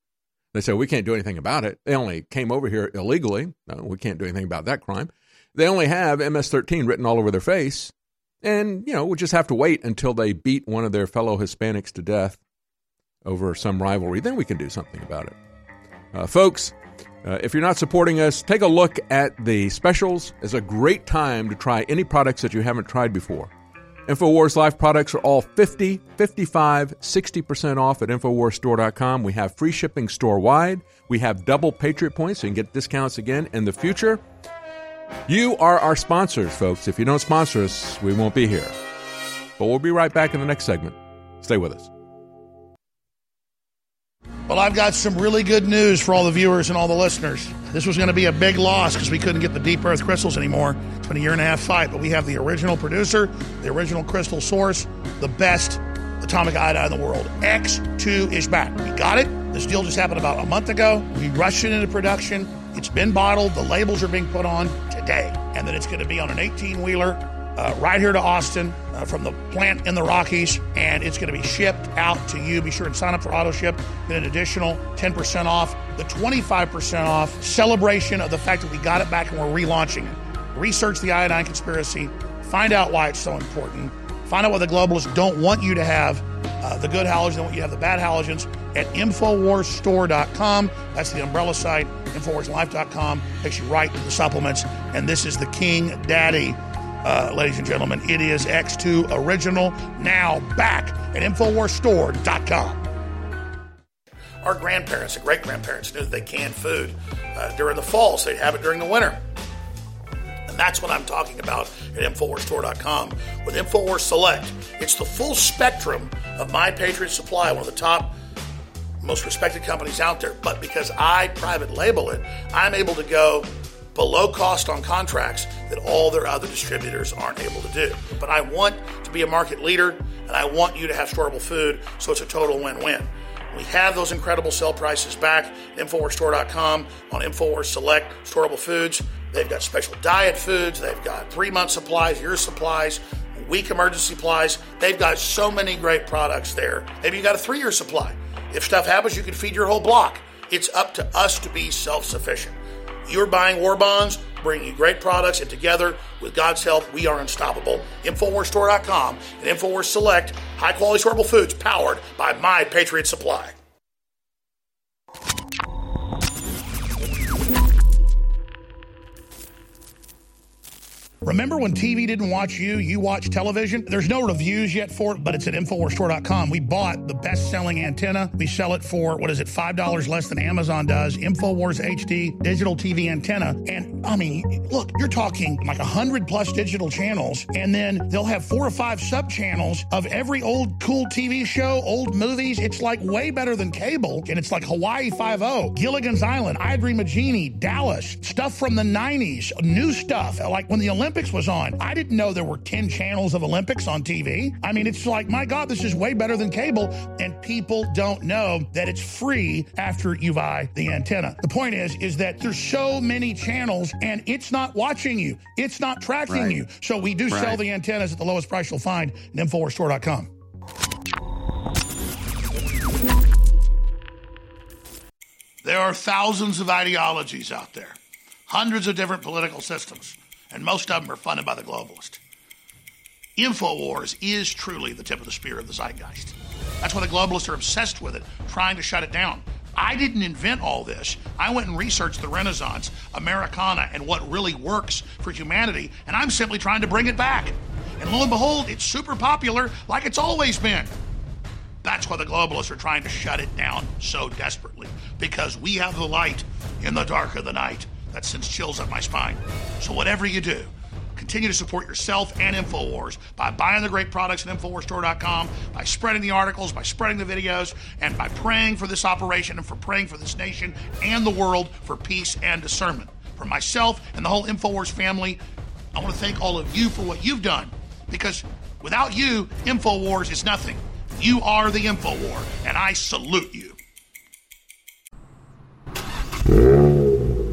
They say, we can't do anything about it. They only came over here illegally. No, we can't do anything about that crime. They only have MS 13 written all over their face. And, you know, we'll just have to wait until they beat one of their fellow Hispanics to death over some rivalry. Then we can do something about it. Uh, folks, uh, if you're not supporting us, take a look at the specials. It's a great time to try any products that you haven't tried before. InfoWars Life products are all 50, 55, 60% off at InfoWarsStore.com. We have free shipping store wide. We have double Patriot points, so you can get discounts again in the future. You are our sponsors, folks. If you don't sponsor us, we won't be here. But we'll be right back in the next segment. Stay with us. Well, I've got some really good news for all the viewers and all the listeners. This was going to be a big loss because we couldn't get the deep earth crystals anymore. It's been a year and a half fight, but we have the original producer, the original crystal source, the best atomic iodine in the world. X2 is back. We got it. This deal just happened about a month ago. We rushed it into production. It's been bottled. The labels are being put on today. And then it's going to be on an 18 wheeler uh, right here to Austin uh, from the plant in the Rockies, and it's going to be shipped out to you. Be sure and sign up for auto ship. Get an additional 10% off, the 25% off celebration of the fact that we got it back and we're relaunching it. Research the iodine conspiracy, find out why it's so important, find out what the globalists don't want you to have. Uh, the good halogens, they want you to have the bad halogens at InfoWarsStore.com. That's the umbrella site. InfoWarsLife.com takes you right to the supplements. And this is the King Daddy uh, ladies and gentlemen. It is X2 Original, now back at InfoWarsStore.com. Our grandparents and great grandparents knew that they canned food uh, during the fall, so they'd have it during the winter. And that's what I'm talking about at InfoWarsStore.com with InfoWars Select. It's the full spectrum of My Patriot Supply, one of the top most respected companies out there. But because I private label it, I'm able to go below cost on contracts that all their other distributors aren't able to do. But I want to be a market leader and I want you to have storable food so it's a total win win. We have those incredible sell prices back InfoWarsStore.com on InfoWars Select Storable Foods. They've got special diet foods, they've got three month supplies, year supplies, week emergency supplies. They've got so many great products there. Maybe you got a three year supply. If stuff happens, you can feed your whole block. It's up to us to be self sufficient. You're buying war bonds, bringing you great products, and together, with God's help, we are unstoppable. InfoWarsStore.com and InfoWars Select, high quality storable foods powered by My Patriot Supply. Remember when TV didn't watch you, you watch television? There's no reviews yet for it, but it's at InfoWarsStore.com. We bought the best selling antenna. We sell it for, what is it, $5 less than Amazon does. InfoWars HD digital TV antenna. And I mean, look, you're talking like 100 plus digital channels, and then they'll have four or five sub channels of every old cool TV show, old movies. It's like way better than cable. And it's like Hawaii 5 Gilligan's Island, I Dream of Jeannie, Dallas, stuff from the 90s, new stuff, like when the Olympics Olympics was on. I didn't know there were 10 channels of Olympics on TV. I mean, it's like, my God, this is way better than cable. And people don't know that it's free after you buy the antenna. The point is, is that there's so many channels and it's not watching you. It's not tracking right. you. So we do right. sell the antennas at the lowest price you'll find at InfoWarsStore.com. There are thousands of ideologies out there, hundreds of different political systems and most of them are funded by the globalist. InfoWars is truly the tip of the spear of the zeitgeist. That's why the globalists are obsessed with it, trying to shut it down. I didn't invent all this. I went and researched the Renaissance, Americana, and what really works for humanity, and I'm simply trying to bring it back. And lo and behold, it's super popular like it's always been. That's why the globalists are trying to shut it down so desperately, because we have the light in the dark of the night. That sends chills up my spine. So whatever you do, continue to support yourself and InfoWars by buying the great products at InfoWarsStore.com, by spreading the articles, by spreading the videos, and by praying for this operation and for praying for this nation and the world for peace and discernment. For myself and the whole InfoWars family, I want to thank all of you for what you've done because without you, InfoWars is nothing. You are the InfoWar, and I salute you.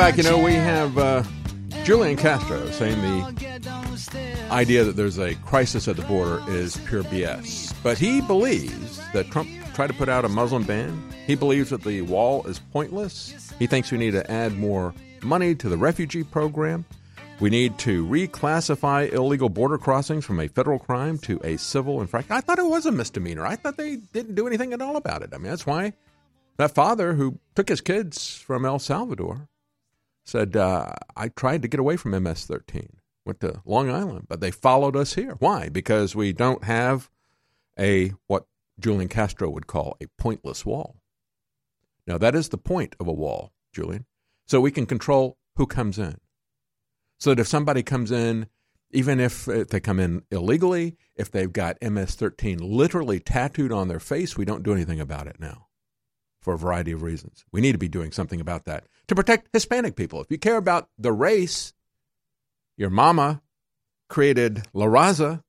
Back. You know, we have uh, Julian Castro saying the idea that there's a crisis at the border is pure BS. But he believes that Trump tried to put out a Muslim ban. He believes that the wall is pointless. He thinks we need to add more money to the refugee program. We need to reclassify illegal border crossings from a federal crime to a civil infraction. I thought it was a misdemeanor. I thought they didn't do anything at all about it. I mean, that's why that father who took his kids from El Salvador said, uh, I tried to get away from MS 13, went to Long Island, but they followed us here. Why? Because we don't have a, what Julian Castro would call a pointless wall. Now, that is the point of a wall, Julian. So we can control who comes in. So that if somebody comes in, even if, they come in illegally, if they've got MS 13 literally tattooed on their face, we don't do anything about it now for a variety of reasons. We need to be doing something about that to protect Hispanic people. If you care about the race, your mama created La Raza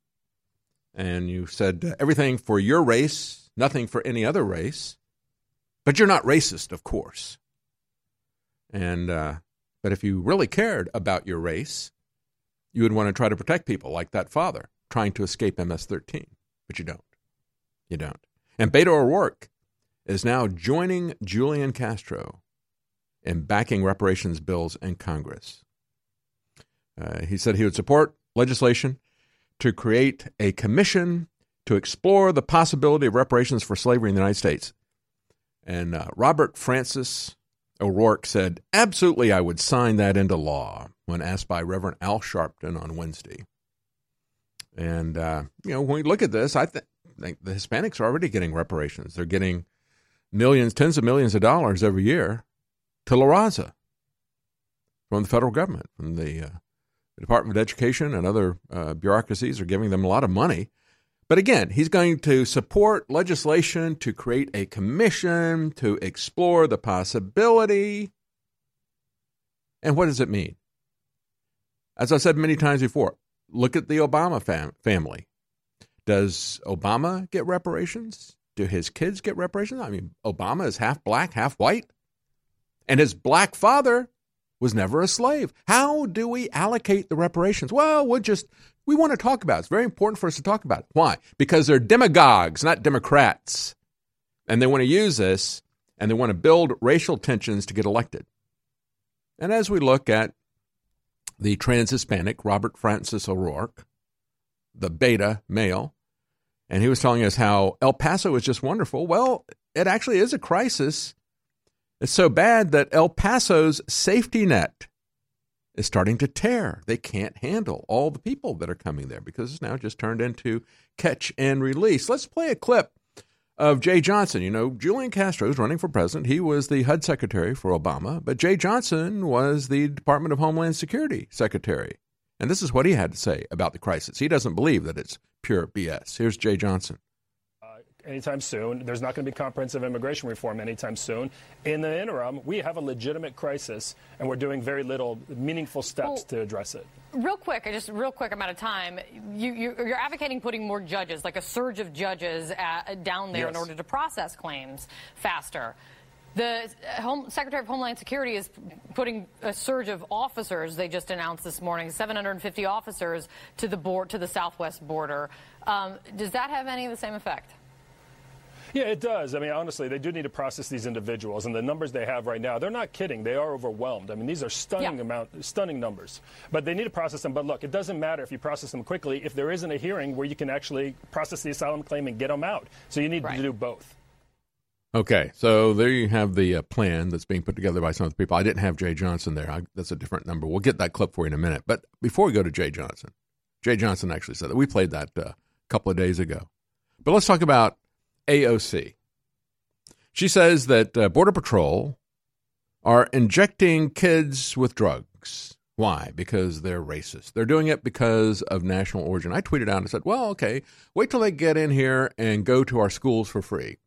and you said everything for your race, nothing for any other race. But you're not racist, of course. And uh, but if you really cared about your race, you would want to try to protect people like that father trying to escape MS-13. But you don't. You don't. And Beto O'Rourke is now joining Julian Castro in backing reparations bills in Congress. Uh, he said he would support legislation to create a commission to explore the possibility of reparations for slavery in the United States. And uh, Robert Francis O'Rourke said, Absolutely, I would sign that into law when asked by Reverend Al Sharpton on Wednesday. And, uh, you know, when we look at this, I th- think the Hispanics are already getting reparations. They're getting millions, tens of millions of dollars every year to La Raza from the federal government, from the, uh, the Department of Education and other uh, bureaucracies are giving them a lot of money. But again, he's going to support legislation to create a commission to explore the possibility. And what does it mean? As I said many times before, look at the Obama fam- family. Does Obama get reparations? Do his kids get reparations? I mean, Obama is half black, half white. And his black father was never a slave. How do we allocate the reparations? Well, we'll just, we want to talk about it. It's very important for us to talk about it. Why? Because they're demagogues, not Democrats. And they want to use this and they want to build racial tensions to get elected. And as we look at the trans Hispanic, Robert Francis O'Rourke, the beta male, and he was telling us how El Paso is just wonderful. Well, it actually is a crisis. It's so bad that El Paso's safety net is starting to tear. They can't handle all the people that are coming there because it's now just turned into catch and release. Let's play a clip of Jeh Johnson. You know, Julian Castro is running for president. He was the HUD secretary for Obama, but Jeh Johnson was the Department of Homeland Security secretary. And this is what he had to say about the crisis. He doesn't believe that it's pure BS. Here's Jeh Johnson anytime soon. There's not going to be comprehensive immigration reform anytime soon. In the interim, we have a legitimate crisis, and we're doing very little meaningful steps well, to address it. Real quick, just real quick I'm out of time. You, are advocating putting more judges, like a surge of judges at, down there, yes. in order to process claims faster. The Home, Secretary of Homeland Security is putting a surge of officers. They just announced this morning 750 officers to the board to the southwest border. Um, does that have any of the same effect? (laughs) Yeah, it does. I mean, honestly, they do need to process these individuals, and the numbers they have right now, they're not kidding. They are overwhelmed. I mean, these are stunning yeah. amount, stunning numbers. But they need to process them. But look, it doesn't matter if you process them quickly if there isn't a hearing where you can actually process the asylum claim and get them out. So you need right. to do both. Okay, so there you have the uh, plan that's being put together by some of the people. I didn't have Jeh Johnson there. I, that's a different number. We'll get that clip for you in a minute. But before we go to Jeh Johnson, Jeh Johnson actually said that. We played that uh, a couple of days ago. But let's talk about AOC. She says that uh, Border Patrol are injecting kids with drugs. Why? Because they're racist. They're doing it because of national origin. I tweeted out and said, well, okay, wait till they get in here and go to our schools for free.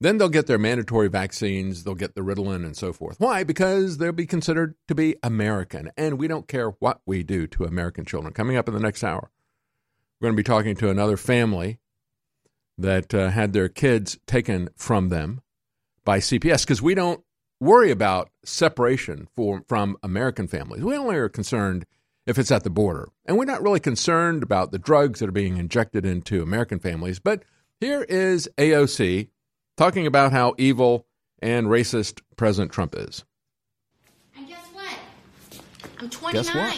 Then they'll get their mandatory vaccines, they'll get the Ritalin and so forth. Why? Because they'll be considered to be American, and we don't care what we do to American children. Coming up in the next hour, we're going to be talking to another family that uh, had their kids taken from them by CPS because we don't worry about separation for, from American families. We only are concerned if it's at the border. And we're not really concerned about the drugs that are being injected into American families. But here is AOC talking about how evil and racist President Trump is. And guess what? I'm 29.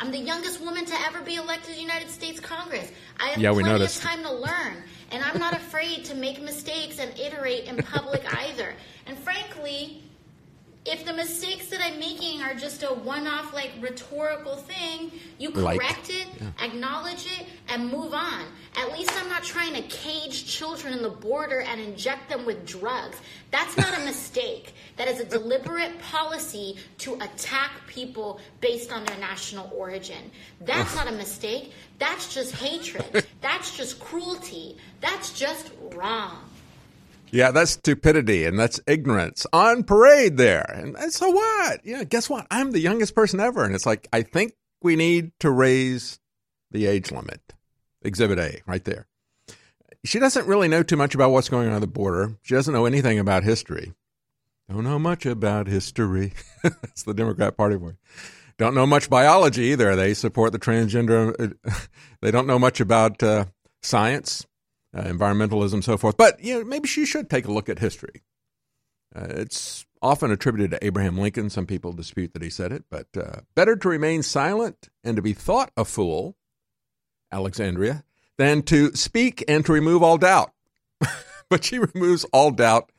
I'm the youngest woman to ever be elected to the United States Congress. I have yeah, plenty of time to learn. And I'm not afraid to make mistakes and iterate in public either. And frankly, if the mistakes that I'm making are just a one off, like rhetorical thing, you correct it, yeah. acknowledge it, and move on. At least I'm not trying to cage children in the border and inject them with drugs. That's not a (laughs) mistake. That is a deliberate policy to attack people based on their national origin. That's not a mistake. That's just hatred. (laughs) That's just cruelty. That's just wrong. Yeah, that's stupidity and that's ignorance on parade there. And, and so what? Yeah, guess what? I'm the youngest person ever. And it's like, I think we need to raise the age limit. Exhibit A, right there. She doesn't really know too much about what's going on at the border. She doesn't know anything about history. Don't know much about history. (laughs) That's the Democrat Party boy. Don't know much biology either. They support the transgender. (laughs) they don't know much about uh, science uh, environmentalism, so forth. But you know, maybe she should take a look at history. Uh, it's often attributed to Abraham Lincoln. Some people dispute that he said it, but uh, better to remain silent and to be thought a fool, Alexandria, than to speak and to remove all doubt. (laughs) but she removes all doubt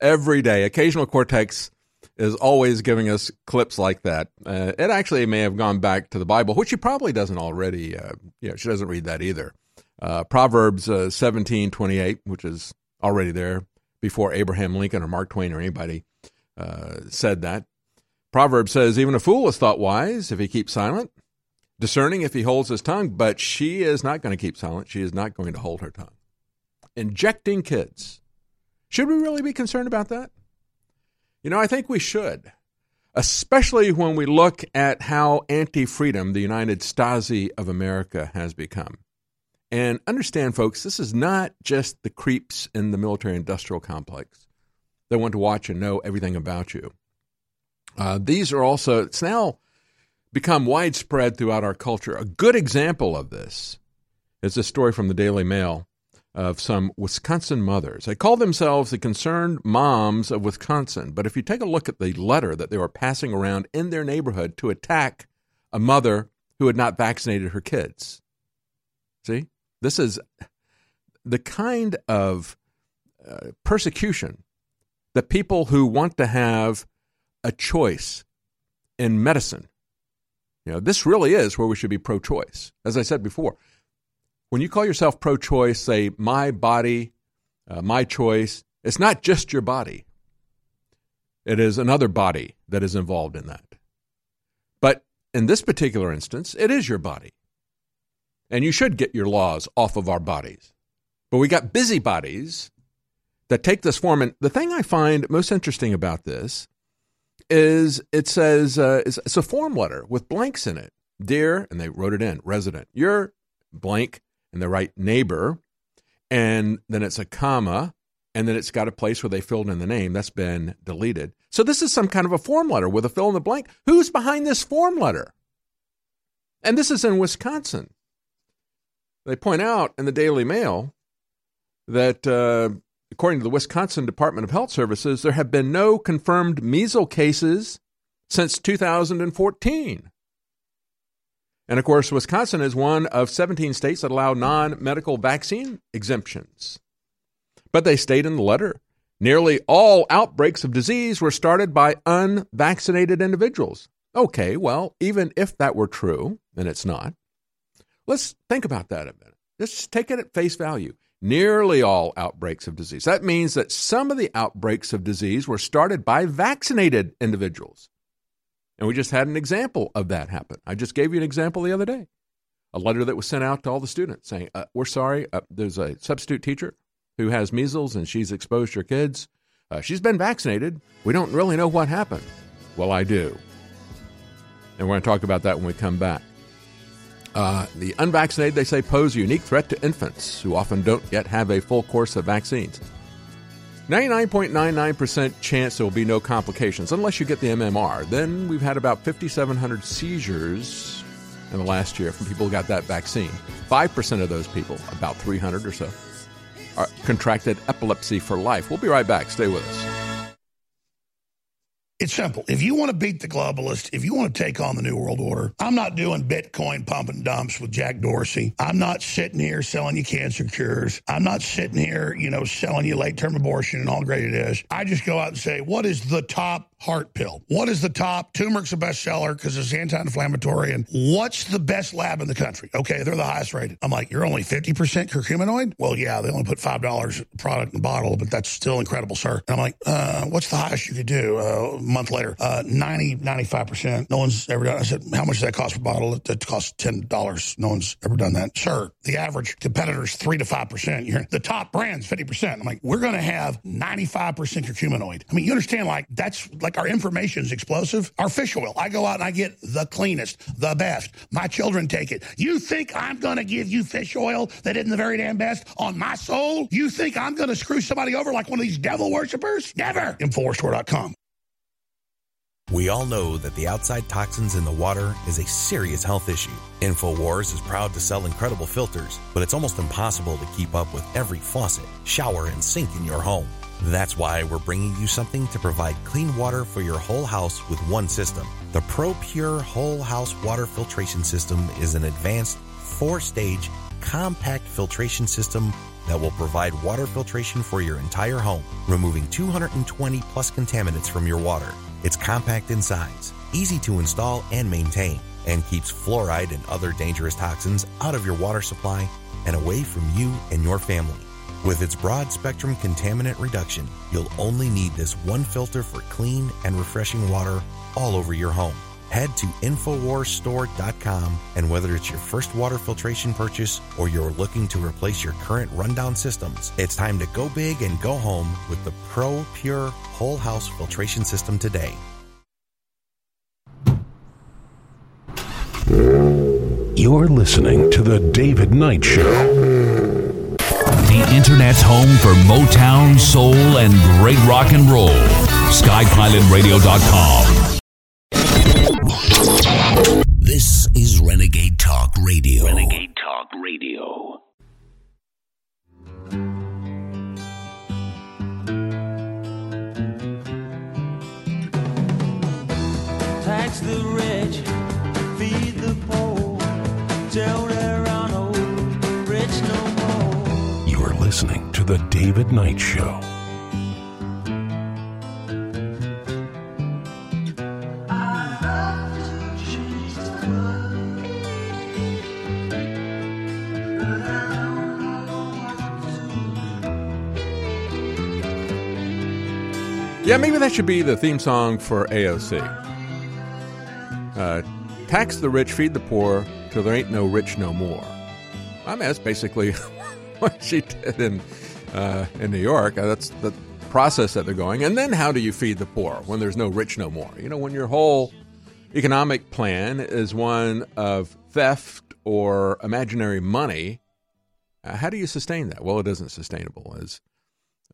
every day. Occasional Cortex is always giving us clips like that. Uh, it actually may have gone back to the Bible, which she probably doesn't already. Uh, yeah, she doesn't read that either. Uh, Proverbs uh, seventeen twenty eight, which is already there before Abraham Lincoln or Mark Twain or anybody uh, said that. Proverbs says, "Even a fool is thought wise if he keeps silent, discerning if he holds his tongue." But she is not going to keep silent. She is not going to hold her tongue. Injecting kids. Should we really be concerned about that? You know, I think we should, especially when we look at how anti freedom the United Stasi of America has become. And understand, folks, this is not just the creeps in the military industrial complex that want to watch and know everything about you. Uh, these are also, it's now become widespread throughout our culture. A good example of this is a story from the Daily Mail of some Wisconsin mothers. They call themselves the Concerned Moms of Wisconsin. But if you take a look at the letter that they were passing around in their neighborhood to attack a mother who had not vaccinated her kids, see, this is the kind of uh, persecution that people who want to have a choice in medicine. You know, this really is where we should be pro choice. As I said before, when you call yourself pro choice, say, my body, uh, my choice, it's not just your body, it is another body that is involved in that. But in this particular instance, it is your body. And you should get your laws off of our bodies. But we got busybodies that take this form. And the thing I find most interesting about this is it says uh, it's, it's a form letter with blanks in it. Dear, and they wrote it in, resident, you're blank and they write neighbor, and then it's a comma, and then it's got a place where they filled in the name. That's been deleted. So this is some kind of a form letter with a fill in the blank. Who's behind this form letter? And this is in Wisconsin. They point out in the Daily Mail that, uh, according to the Wisconsin Department of Health Services, there have been no confirmed measles cases since 2014. And of course, Wisconsin is one of 17 states that allow non medical vaccine exemptions. But they state in the letter nearly all outbreaks of disease were started by unvaccinated individuals. Okay, well, even if that were true, and it's not, let's think about that a minute. Let's take it at face value. Nearly all outbreaks of disease. That means that some of the outbreaks of disease were started by vaccinated individuals. And we just had an example of that happen. I just gave you an example the other day. A letter that was sent out to all the students saying, uh, We're sorry, uh, there's a substitute teacher who has measles and she's exposed her kids. Uh, she's been vaccinated. We don't really know what happened. Well, I do. And we're going to talk about that when we come back. Uh, the unvaccinated, they say, pose a unique threat to infants who often don't yet have a full course of vaccines. 99.99% chance there will be no complications unless you get the MMR. Then we've had about 5,700 seizures in the last year from people who got that vaccine. 5% of those people, about 300 or so, are contracted epilepsy for life. We'll be right back. Stay with us. It's simple. If you want to beat the globalist, if you want to take on the New World Order, I'm not doing Bitcoin pump and dumps with Jack Dorsey. I'm not sitting here selling you cancer cures. I'm not sitting here, you know, selling you late term abortion and all great it is. I just go out and say, what is the top heart pill? What is the top? Turmeric's a bestseller because it's anti-inflammatory. And what's the best lab in the country? Okay, they're the highest rated. I'm like, you're only 50% curcuminoid? Well, yeah, they only put $5 product in the bottle, but that's still incredible, sir. And I'm like, uh, what's the highest you could do? Uh, a month later, uh, 90, 95%. No one's ever done I said, how much does that cost per bottle? That costs $10. No one's ever done that. Sir, the average competitor's 3 to 5%. You're the top brand's 50%. I'm like, we're going to have 95% curcuminoid. I mean, you understand, like, that's like our information is explosive. Our fish oil, I go out and I get the cleanest, the best. My children take it. You think I'm going to give you fish oil that isn't the very damn best on my soul? You think I'm going to screw somebody over like one of these devil worshippers? Never. Infowarsstore.com. We all know that the outside toxins in the water is a serious health issue. InfoWars is proud to sell incredible filters, but it's almost impossible to keep up with every faucet, shower, and sink in your home. That's why we're bringing you something to provide clean water for your whole house with one system. The ProPure Whole House Water Filtration System is an advanced four stage compact filtration system that will provide water filtration for your entire home, removing 220 plus contaminants from your water. It's compact in size, easy to install and maintain, and keeps fluoride and other dangerous toxins out of your water supply and away from you and your family. With its broad spectrum contaminant reduction, you'll only need this one filter for clean and refreshing water all over your home. Head to InfoWarsStore.com and whether it's your first water filtration purchase or you're looking to replace your current rundown systems, it's time to go big and go home with the Pro Pure Whole House Filtration System today. You're listening to The David Knight Show. The Internet's home for Motown, soul, and great rock and roll. SkyPilotRadio.com. This is Renegade Talk Radio. Renegade Talk Radio. Tax the rich, feed the poor, tell listening to The David Knight Show. Yeah, maybe that should be the theme song for AOC. Uh, tax the rich, feed the poor, till there ain't no rich no more. I mean, that's basically (laughs) (laughs) what she did in uh, in New York. Uh, that's the process that they're going. And then, how do you feed the poor when there's no rich no more? You know, when your whole economic plan is one of theft or imaginary money, uh, how do you sustain that? Well, it isn't sustainable, as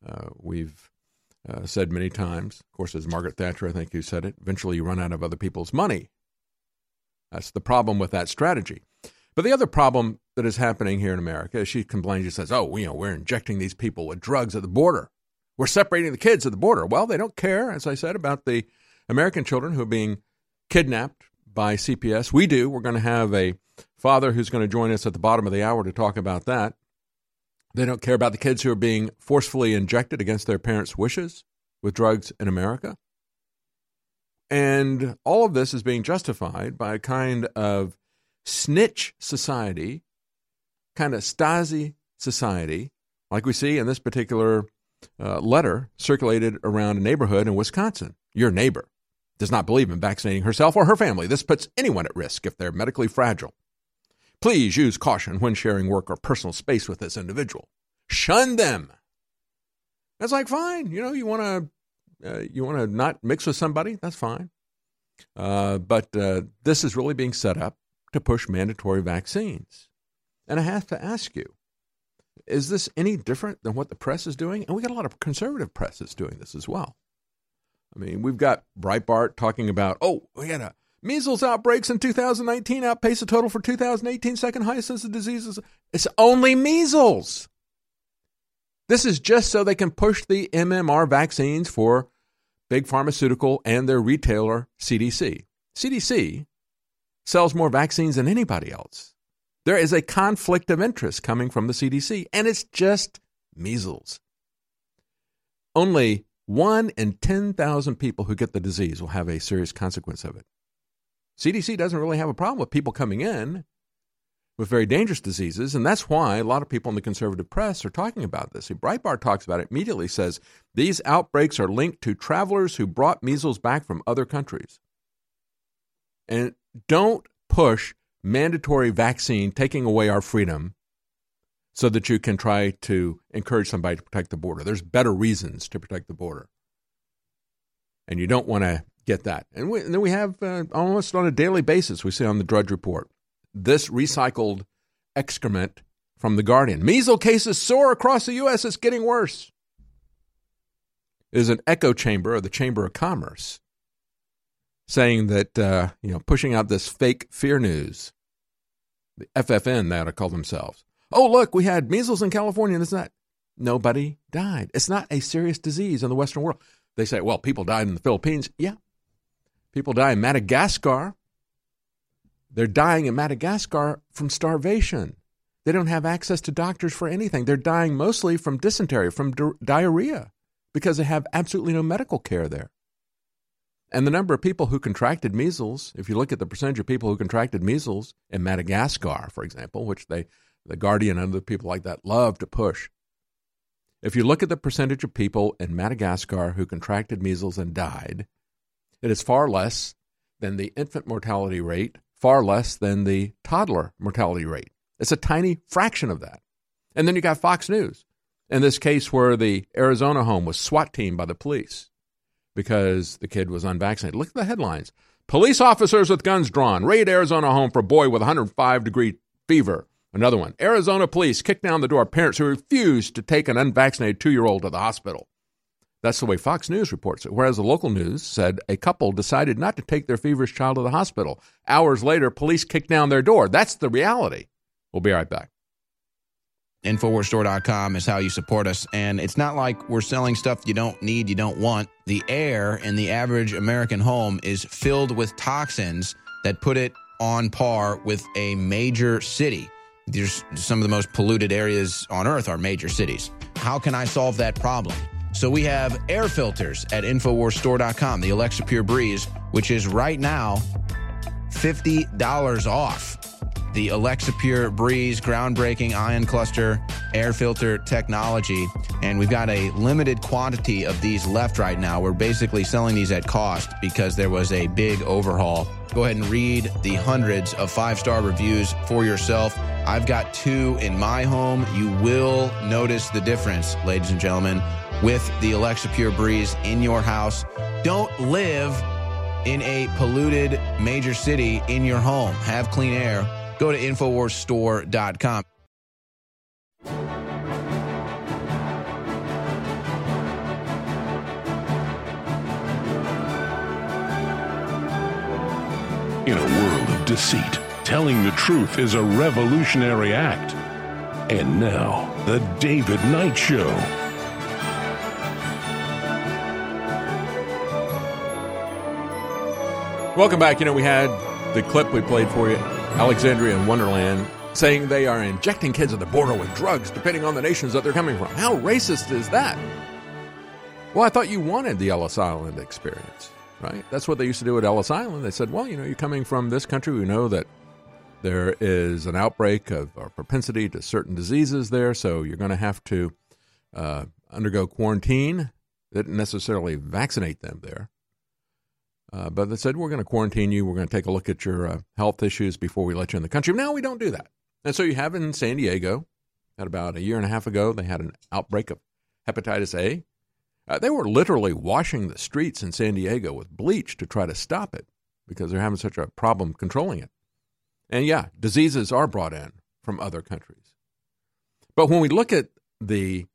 uh, we've uh, said many times. Of course, as Margaret Thatcher, I think, who said it. Eventually, you run out of other people's money. That's the problem with that strategy. But the other problem that is happening here in America is she complains. She says, "Oh, you know, we're injecting these people with drugs at the border. We're separating the kids at the border." Well, they don't care, as I said, about the American children who are being kidnapped by CPS. We do. We're going to have a father who's going to join us at the bottom of the hour to talk about that. They don't care about the kids who are being forcefully injected against their parents' wishes with drugs in America. And all of this is being justified by a kind of snitch society, kind of Stasi society, like we see in this particular uh, letter circulated around a neighborhood in Wisconsin. Your neighbor does not believe in vaccinating herself or her family. This puts anyone at risk if they're medically fragile. Please use caution when sharing work or personal space with this individual. Shun them. That's like fine. You know, you want to uh, you want to not mix with somebody. That's fine. Uh, but uh, this is really being set up to push mandatory vaccines. And I have to ask you, is this any different than what the press is doing? And we got a lot of conservative press presses doing this as well. I mean, we've got Breitbart talking about, oh, we had a Measles outbreaks in 2019 outpace the total for 2018, second highest since the diseases. It's only measles. This is just so they can push the MMR vaccines for big pharmaceutical and their retailer, CDC. CDC sells more vaccines than anybody else. There is a conflict of interest coming from the CDC, and it's just measles. Only one in 10,000 people who get the disease will have a serious consequence of it. CDC doesn't really have a problem with people coming in with very dangerous diseases, and that's why a lot of people in the conservative press are talking about this. See, Breitbart talks about it immediately, says these outbreaks are linked to travelers who brought measles back from other countries. And don't push mandatory vaccine taking away our freedom so that you can try to encourage somebody to protect the border. There's better reasons to protect the border. And you don't want to get that. And, we, and then we have uh, almost on a daily basis, we see on the Drudge Report, this recycled excrement from The Guardian. Measles cases soar across the U.S. It's getting worse. It is an echo chamber of the Chamber of Commerce saying that, uh, you know, pushing out this fake fear news. The FFN, they ought to call themselves. Oh, look, we had measles in California and it's not. Nobody died. It's not a serious disease in the Western world. They say, well, people died in the Philippines. Yeah. People die in Madagascar. They're dying in Madagascar from starvation. They don't have access to doctors for anything. They're dying mostly from dysentery, from di- diarrhea, because they have absolutely no medical care there. And the number of people who contracted measles, if you look at the percentage of people who contracted measles in Madagascar, for example, which they, the Guardian and other people like that love to push, if you look at the percentage of people in Madagascar who contracted measles and died, it is far less than the infant mortality rate, far less than the toddler mortality rate. It's a tiny fraction of that. And then you got Fox News. In this case, where the Arizona home was SWAT teamed by the police because the kid was unvaccinated. Look at the headlines. Police officers with guns drawn raid Arizona home for boy with 105 degree fever. Another one. Arizona police kick down the door of parents who refused to take an unvaccinated two year old to the hospital. That's the way Fox News reports it. Whereas the local news said a couple decided not to take their feverish child to the hospital. Hours later, police kicked down their door. That's the reality. We'll be right back. Infowarsstore.com is how you support us. And it's not like we're selling stuff you don't need, you don't want. The air in the average American home is filled with toxins that put it on par with a major city. There's some of the most polluted areas on earth are major cities. How can I solve that problem? So we have air filters at InfoWarsStore.com, the Alexa Pure Breeze, which is right now $50 off. The Alexa Pure Breeze groundbreaking ion cluster air filter technology. And we've got a limited quantity of these left right now. We're basically selling these at cost because there was a big overhaul. Go ahead and read the hundreds of five star reviews for yourself. I've got two in my home. You will notice the difference, ladies and gentlemen, with the Alexa Pure Breeze in your house. Don't live in a polluted major city in your home. Have clean air. Go to InfoWarsStore.com. In a world of deceit, telling the truth is a revolutionary act. And now, The David Knight Show. Welcome back. You know, we had the clip we played for you, Alexandria and Wonderland, saying they are injecting kids at the border with drugs depending on the nations that they're coming from. How racist is that? Well, I thought you wanted the Ellis Island experience, right? That's what they used to do at Ellis Island. They said, well, you know, you're coming from this country. We know that there is an outbreak of or propensity to certain diseases there, so you're going to have to uh, undergo quarantine. Didn't necessarily vaccinate them there. Uh, but they said, we're going to quarantine you. We're going to take a look at your uh, health issues before we let you in the country. Now we don't do that. And so you have in San Diego, at about a year and a half ago, they had an outbreak of hepatitis A. Uh, they were literally washing the streets in San Diego with bleach to try to stop it because they're having such a problem controlling it. And yeah, diseases are brought in from other countries. But when we look at the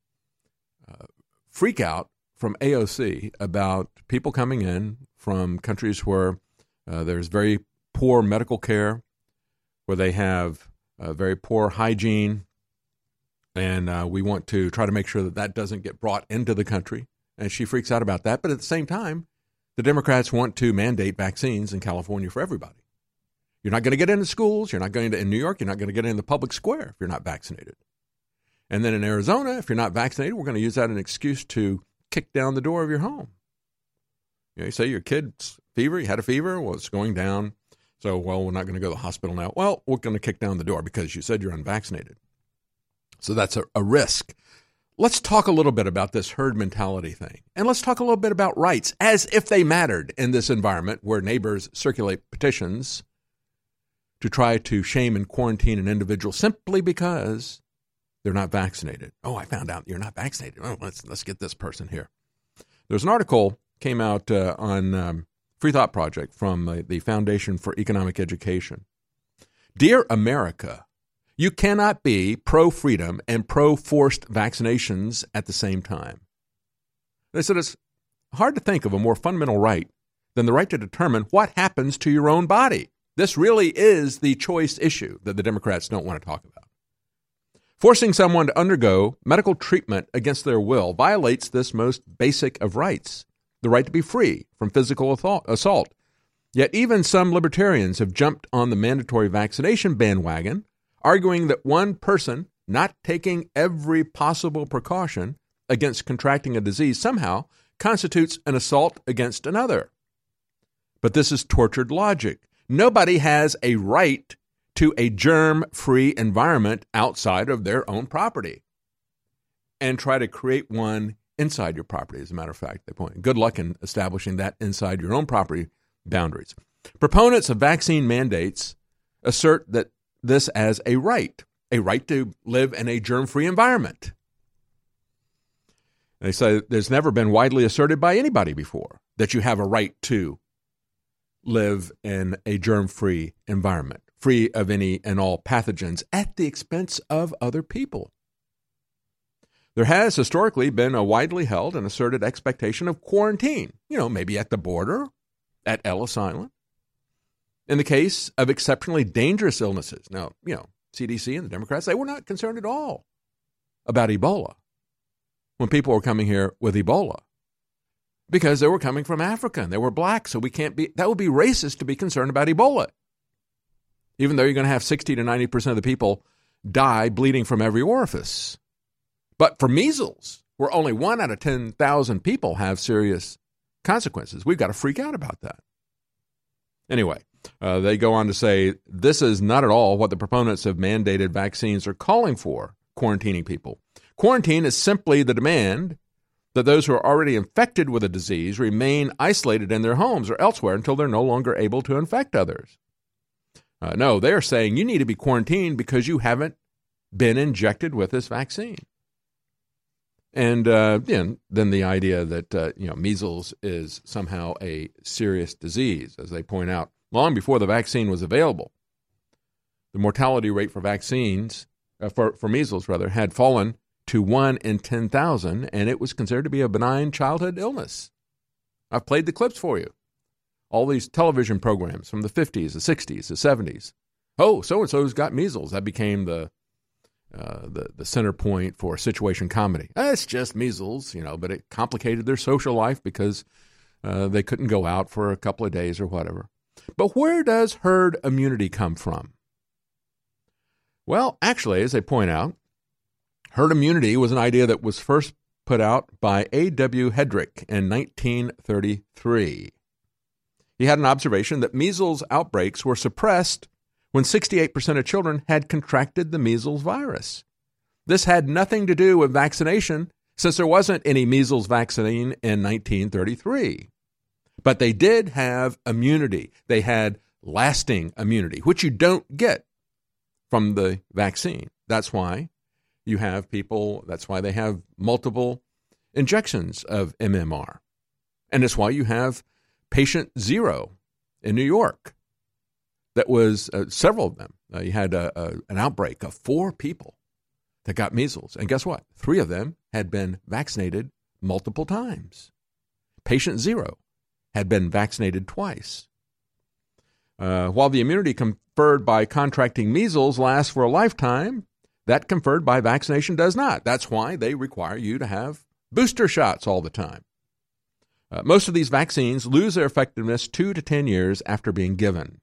uh, freak out from AOC about people coming in from countries where uh, there's very poor medical care, where they have uh, very poor hygiene, and uh, we want to try to make sure that that doesn't get brought into the country. And she freaks out about that. But at the same time, the Democrats want to mandate vaccines in California for everybody. You're not going to get into schools. You're not going to, in New York, you're not going to get in the public square if you're not vaccinated. And then in Arizona, if you're not vaccinated, we're going to use that as an excuse to kick down the door of your home. You, know, you say your kid's fever, you had a fever, well, it's going down. So, well, we're not going to go to the hospital now. Well, we're going to kick down the door because you said you're unvaccinated. So that's a, a risk. Let's talk a little bit about this herd mentality thing. And let's talk a little bit about rights as if they mattered in this environment where neighbors circulate petitions to try to shame and quarantine an individual simply because they're not vaccinated. Oh, I found out you're not vaccinated. Oh, let's let's get this person here. There's an article came out uh, on um, Free Thought Project from uh, the Foundation for Economic Education. Dear America, you cannot be pro freedom and pro forced vaccinations at the same time. They said it's hard to think of a more fundamental right than the right to determine what happens to your own body. This really is the choice issue that the Democrats don't want to talk about. Forcing someone to undergo medical treatment against their will violates this most basic of rights the right to be free from physical assault. Yet even some libertarians have jumped on the mandatory vaccination bandwagon arguing that one person not taking every possible precaution against contracting a disease somehow constitutes an assault against another. But this is tortured logic. Nobody has a right to a germ free environment outside of their own property and try to create one inside your property, as a matter of fact. They point. Good luck in establishing that inside your own property boundaries. Proponents of vaccine mandates assert that this as a right, a right to live in a germ free environment. They say there's never been widely asserted by anybody before that you have a right to live in a germ free environment, free of any and all pathogens at the expense of other people. There has historically been a widely held and asserted expectation of quarantine, you know, maybe at the border, at Ellis Island. In the case of exceptionally dangerous illnesses, now, you know, CDC and the Democrats, they were not concerned at all about Ebola when people were coming here with Ebola because they were coming from Africa and they were black. So we can't be, that would be racist to be concerned about Ebola. Even though you're going to have 60 to 90% of the people die bleeding from every orifice. But for measles, where only one out of 10,000 people have serious consequences, we've got to freak out about that. Anyway, uh, they go on to say this is not at all what the proponents of mandated vaccines are calling for quarantining people. Quarantine is simply the demand that those who are already infected with a disease remain isolated in their homes or elsewhere until they're no longer able to infect others. Uh, no, they're saying you need to be quarantined because you haven't been injected with this vaccine. And uh, then, then the idea that uh, you know measles is somehow a serious disease, as they point out, long before the vaccine was available. The mortality rate for vaccines, uh, for, for measles rather, had fallen to 1 in 10,000, and it was considered to be a benign childhood illness. I've played the clips for you. All these television programs from the 50s, the 60s, the 70s. Oh, so and so's got measles. That became the, uh, the, the center point for situation comedy. It's just measles, you know, but it complicated their social life because uh, they couldn't go out for a couple of days or whatever. But where does herd immunity come from? Well, actually, as they point out, herd immunity was an idea that was first put out by A.W. Hedrich in 1933. He had an observation that measles outbreaks were suppressed when 68% of children had contracted the measles virus. This had nothing to do with vaccination since there wasn't any measles vaccine in 1933. But they did have immunity. They had lasting immunity, which you don't get from the vaccine. That's why you have people, that's why they have multiple injections of MMR. And it's why you have patient zero in New York. That was uh, several of them. Uh, you had a, a, an outbreak of four people that got measles. And guess what? Three of them had been vaccinated multiple times. Patient zero had been vaccinated twice. Uh, while the immunity conferred by contracting measles lasts for a lifetime, that conferred by vaccination does not. That's why they require you to have booster shots all the time. Uh, most of these vaccines lose their effectiveness two to 10 years after being given.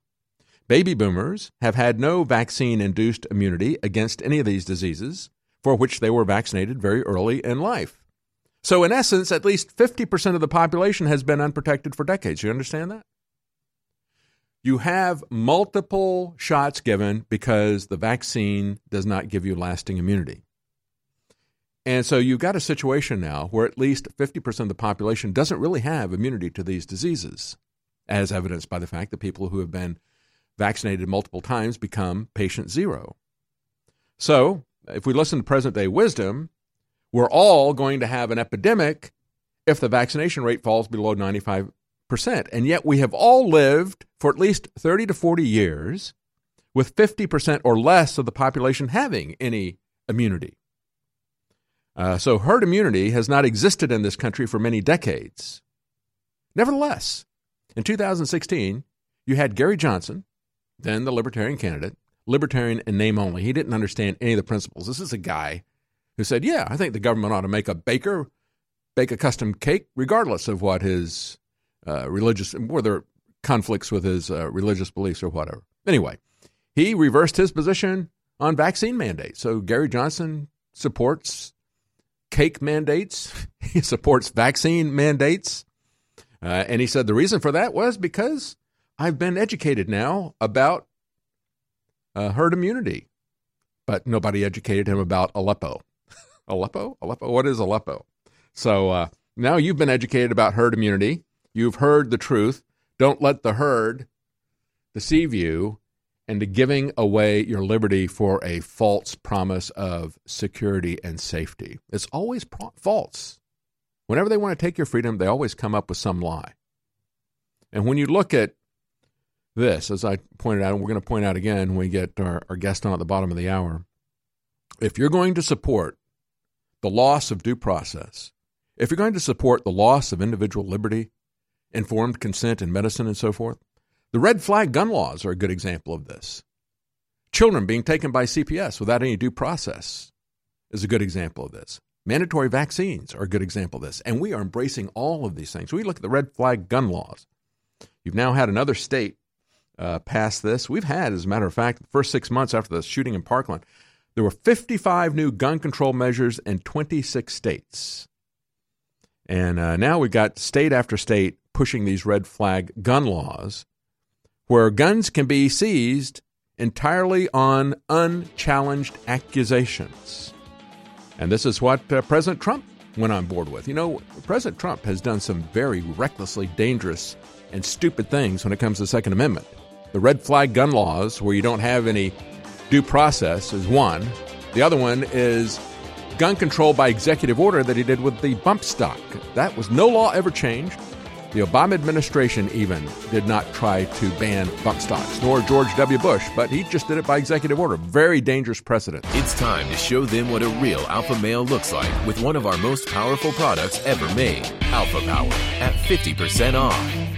Baby boomers have had no vaccine induced immunity against any of these diseases for which they were vaccinated very early in life. So, in essence, at least 50% of the population has been unprotected for decades. You understand that? You have multiple shots given because the vaccine does not give you lasting immunity. And so you've got a situation now where at least 50% of the population doesn't really have immunity to these diseases, as evidenced by the fact that people who have been vaccinated multiple times become patient zero. So, if we listen to present day wisdom, we're all going to have an epidemic if the vaccination rate falls below 95%. And yet we have all lived for at least 30 to 40 years with 50% or less of the population having any immunity. Uh, so herd immunity has not existed in this country for many decades. Nevertheless, in 2016, you had Gary Johnson, then the Libertarian candidate, Libertarian in name only. He didn't understand any of the principles. This is a guy who said, Yeah, I think the government ought to make a baker bake a custom cake, regardless of what his uh, religious, whether conflicts with his uh, religious beliefs or whatever. Anyway, he reversed his position on vaccine mandates. So Gary Johnson supports cake mandates, (laughs) he supports vaccine mandates. Uh, and he said the reason for that was because I've been educated now about uh, herd immunity. But nobody educated him about Aleppo. (laughs) Aleppo? Aleppo? What is Aleppo? So uh, now you've been educated about herd immunity. You've heard the truth. Don't let the herd deceive you into giving away your liberty for a false promise of security and safety. It's always pro- false. Whenever they want to take your freedom, they always come up with some lie. And when you look at this, as I pointed out, and we're going to point out again when we get our, our guest on at the bottom of the hour, if you're going to support the loss of due process, if you're going to support the loss of individual liberty, informed consent in medicine, and so forth, the red flag gun laws are a good example of this. Children being taken by CPS without any due process is a good example of this. Mandatory vaccines are a good example of this. And we are embracing all of these things. We look at the red flag gun laws. You've now had another state uh, pass this. We've had, as a matter of fact, the first six months after the shooting in Parkland, there were 55 new gun control measures in 26 states. And uh, now we've got state after state pushing these red flag gun laws where guns can be seized entirely on unchallenged accusations. And this is what uh, President Trump went on board with. You know, President Trump has done some very recklessly dangerous and stupid things when it comes to the Second Amendment. The red flag gun laws, where you don't have any due process, is one. The other one is gun control by executive order that he did with the bump stock. That was no law ever changed. The Obama administration even did not try to ban bump stocks, nor George W. Bush, but he just did it by executive order. Very dangerous precedent. It's time to show them what a real alpha male looks like with one of our most powerful products ever made, Alpha Power, at 50% off.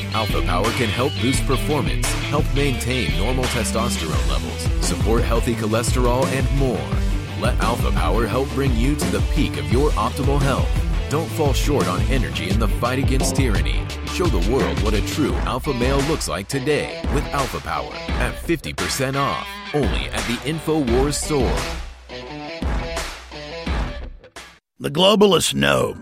Alpha Power can help boost performance, help maintain normal testosterone levels, support healthy cholesterol, and more. Let Alpha Power help bring you to the peak of your optimal health. Don't fall short on energy in the fight against tyranny. Show the world what a true alpha male looks like today with Alpha Power at 50% off, only at the InfoWars store. The globalists know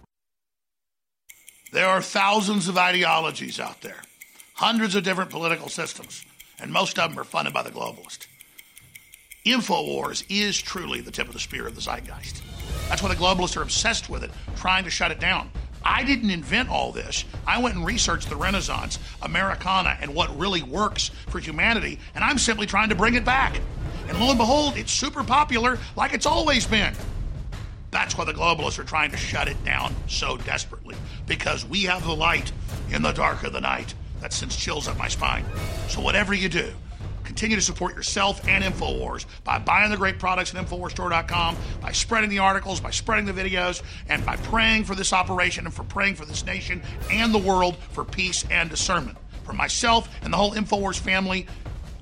There are thousands of ideologies out there, hundreds of different political systems, and most of them are funded by the globalist. InfoWars is truly the tip of the spear of the zeitgeist. That's why the globalists are obsessed with it, trying to shut it down. I didn't invent all this. I went and researched the Renaissance, Americana, and what really works for humanity, and I'm simply trying to bring it back. And lo and behold, it's super popular like it's always been. That's why the globalists are trying to shut it down so desperately, because we have the light in the dark of the night. That sends chills up my spine. So, whatever you do, continue to support yourself and InfoWars by buying the great products at InfoWarsStore.com, by spreading the articles, by spreading the videos, and by praying for this operation and for praying for this nation and the world for peace and discernment. For myself and the whole InfoWars family,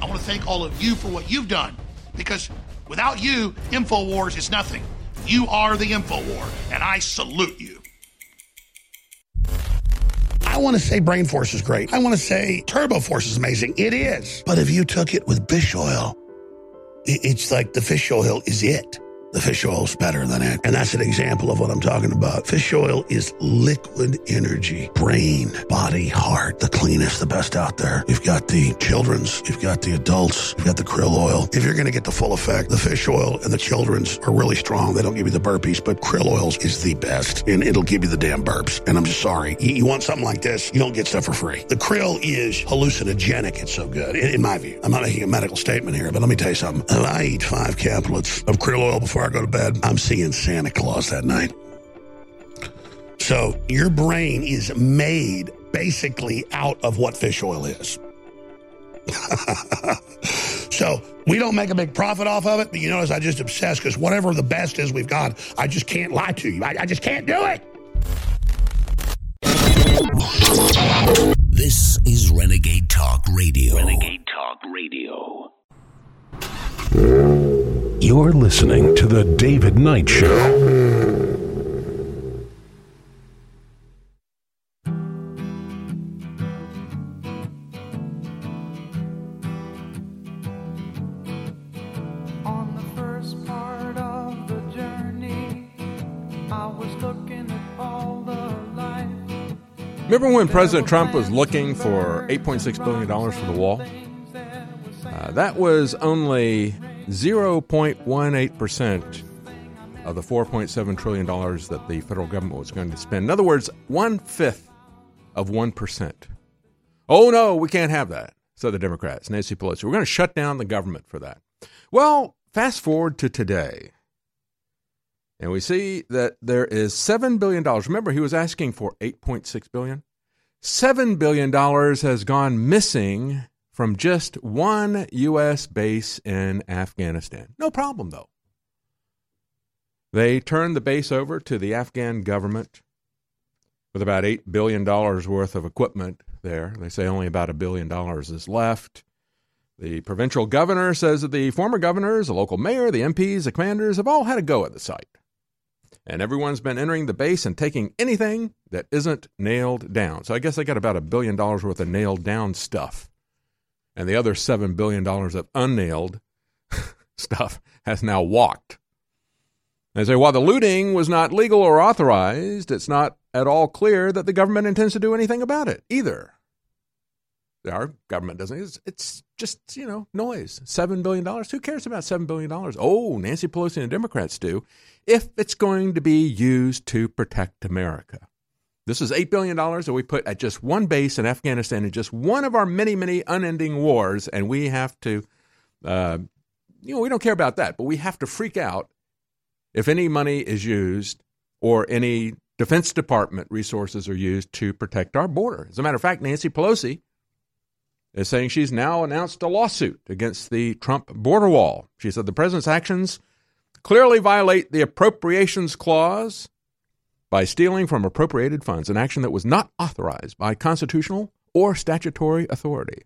I want to thank all of you for what you've done because without you, InfoWars is nothing. You are the InfoWar, and I salute you. I want to say Brain Force is great. I want to say Turbo Force is amazing. It is. But if you took it with fish oil, it's like the fish oil is it. The fish oil's better than it. And that's an example of what I'm talking about. Fish oil is liquid energy, brain, body, heart, the cleanest, the best out there. You've got the children's, you've got the adults, you've got the krill oil. If you're going to get the full effect, the fish oil and the children's are really strong. They don't give you the burpees, but krill oils is the best and it'll give you the damn burps. And I'm just sorry. You, you want something like this, you don't get stuff for free. The krill is hallucinogenic. It's so good, in, in my view. I'm not making a medical statement here, but let me tell you something. I eat five caplets of krill oil before I go to bed, I'm seeing Santa Claus that night. So your brain is made basically out of what fish oil is. (laughs) so we don't make a big profit off of it, but you notice I just obsess because whatever the best is we've got, I just can't lie to you. I, I just can't do it. This is Renegade Talk Radio. Renegade Talk Radio. You're listening to The David Knight Show. On the first part of the journey, I was looking at all the life. Remember when President Trump was looking for $8.6 billion for the wall? Uh, that was only 0.18% of the $4.7 trillion that the federal government was going to spend. In other words, one fifth of 1%. Oh, no, we can't have that, said the Democrats, Nancy Pelosi. We're going to shut down the government for that. Well, fast forward to today. And we see that there is $7 billion. Remember, he was asking for 8.6 billion. $7 billion has gone missing from just one U.S. base in Afghanistan. No problem, though. They turned the base over to the Afghan government with about $8 billion worth of equipment there. They say only about a billion dollars is left. The provincial governor says that the former governors, the local mayor, the MPs, the commanders have all had a go at the site. And everyone's been entering the base and taking anything that isn't nailed down. So I guess they got about a billion dollars worth of nailed down stuff. And the other $7 billion of unnailed (laughs) stuff has now walked. They say while the looting was not legal or authorized, it's not at all clear that the government intends to do anything about it either. Our government doesn't. It's, it's just, you know, noise. $7 billion. Who cares about $7 billion? Oh, Nancy Pelosi and the Democrats do. If it's going to be used to protect America. This is $8 billion that we put at just one base in Afghanistan in just one of our many, many unending wars. And we have to, uh, you know, we don't care about that, but we have to freak out if any money is used or any Defense Department resources are used to protect our border. As a matter of fact, Nancy Pelosi is saying she's now announced a lawsuit against the Trump border wall. She said the president's actions clearly violate the appropriations clause by stealing from appropriated funds, an action that was not authorized by constitutional or statutory authority.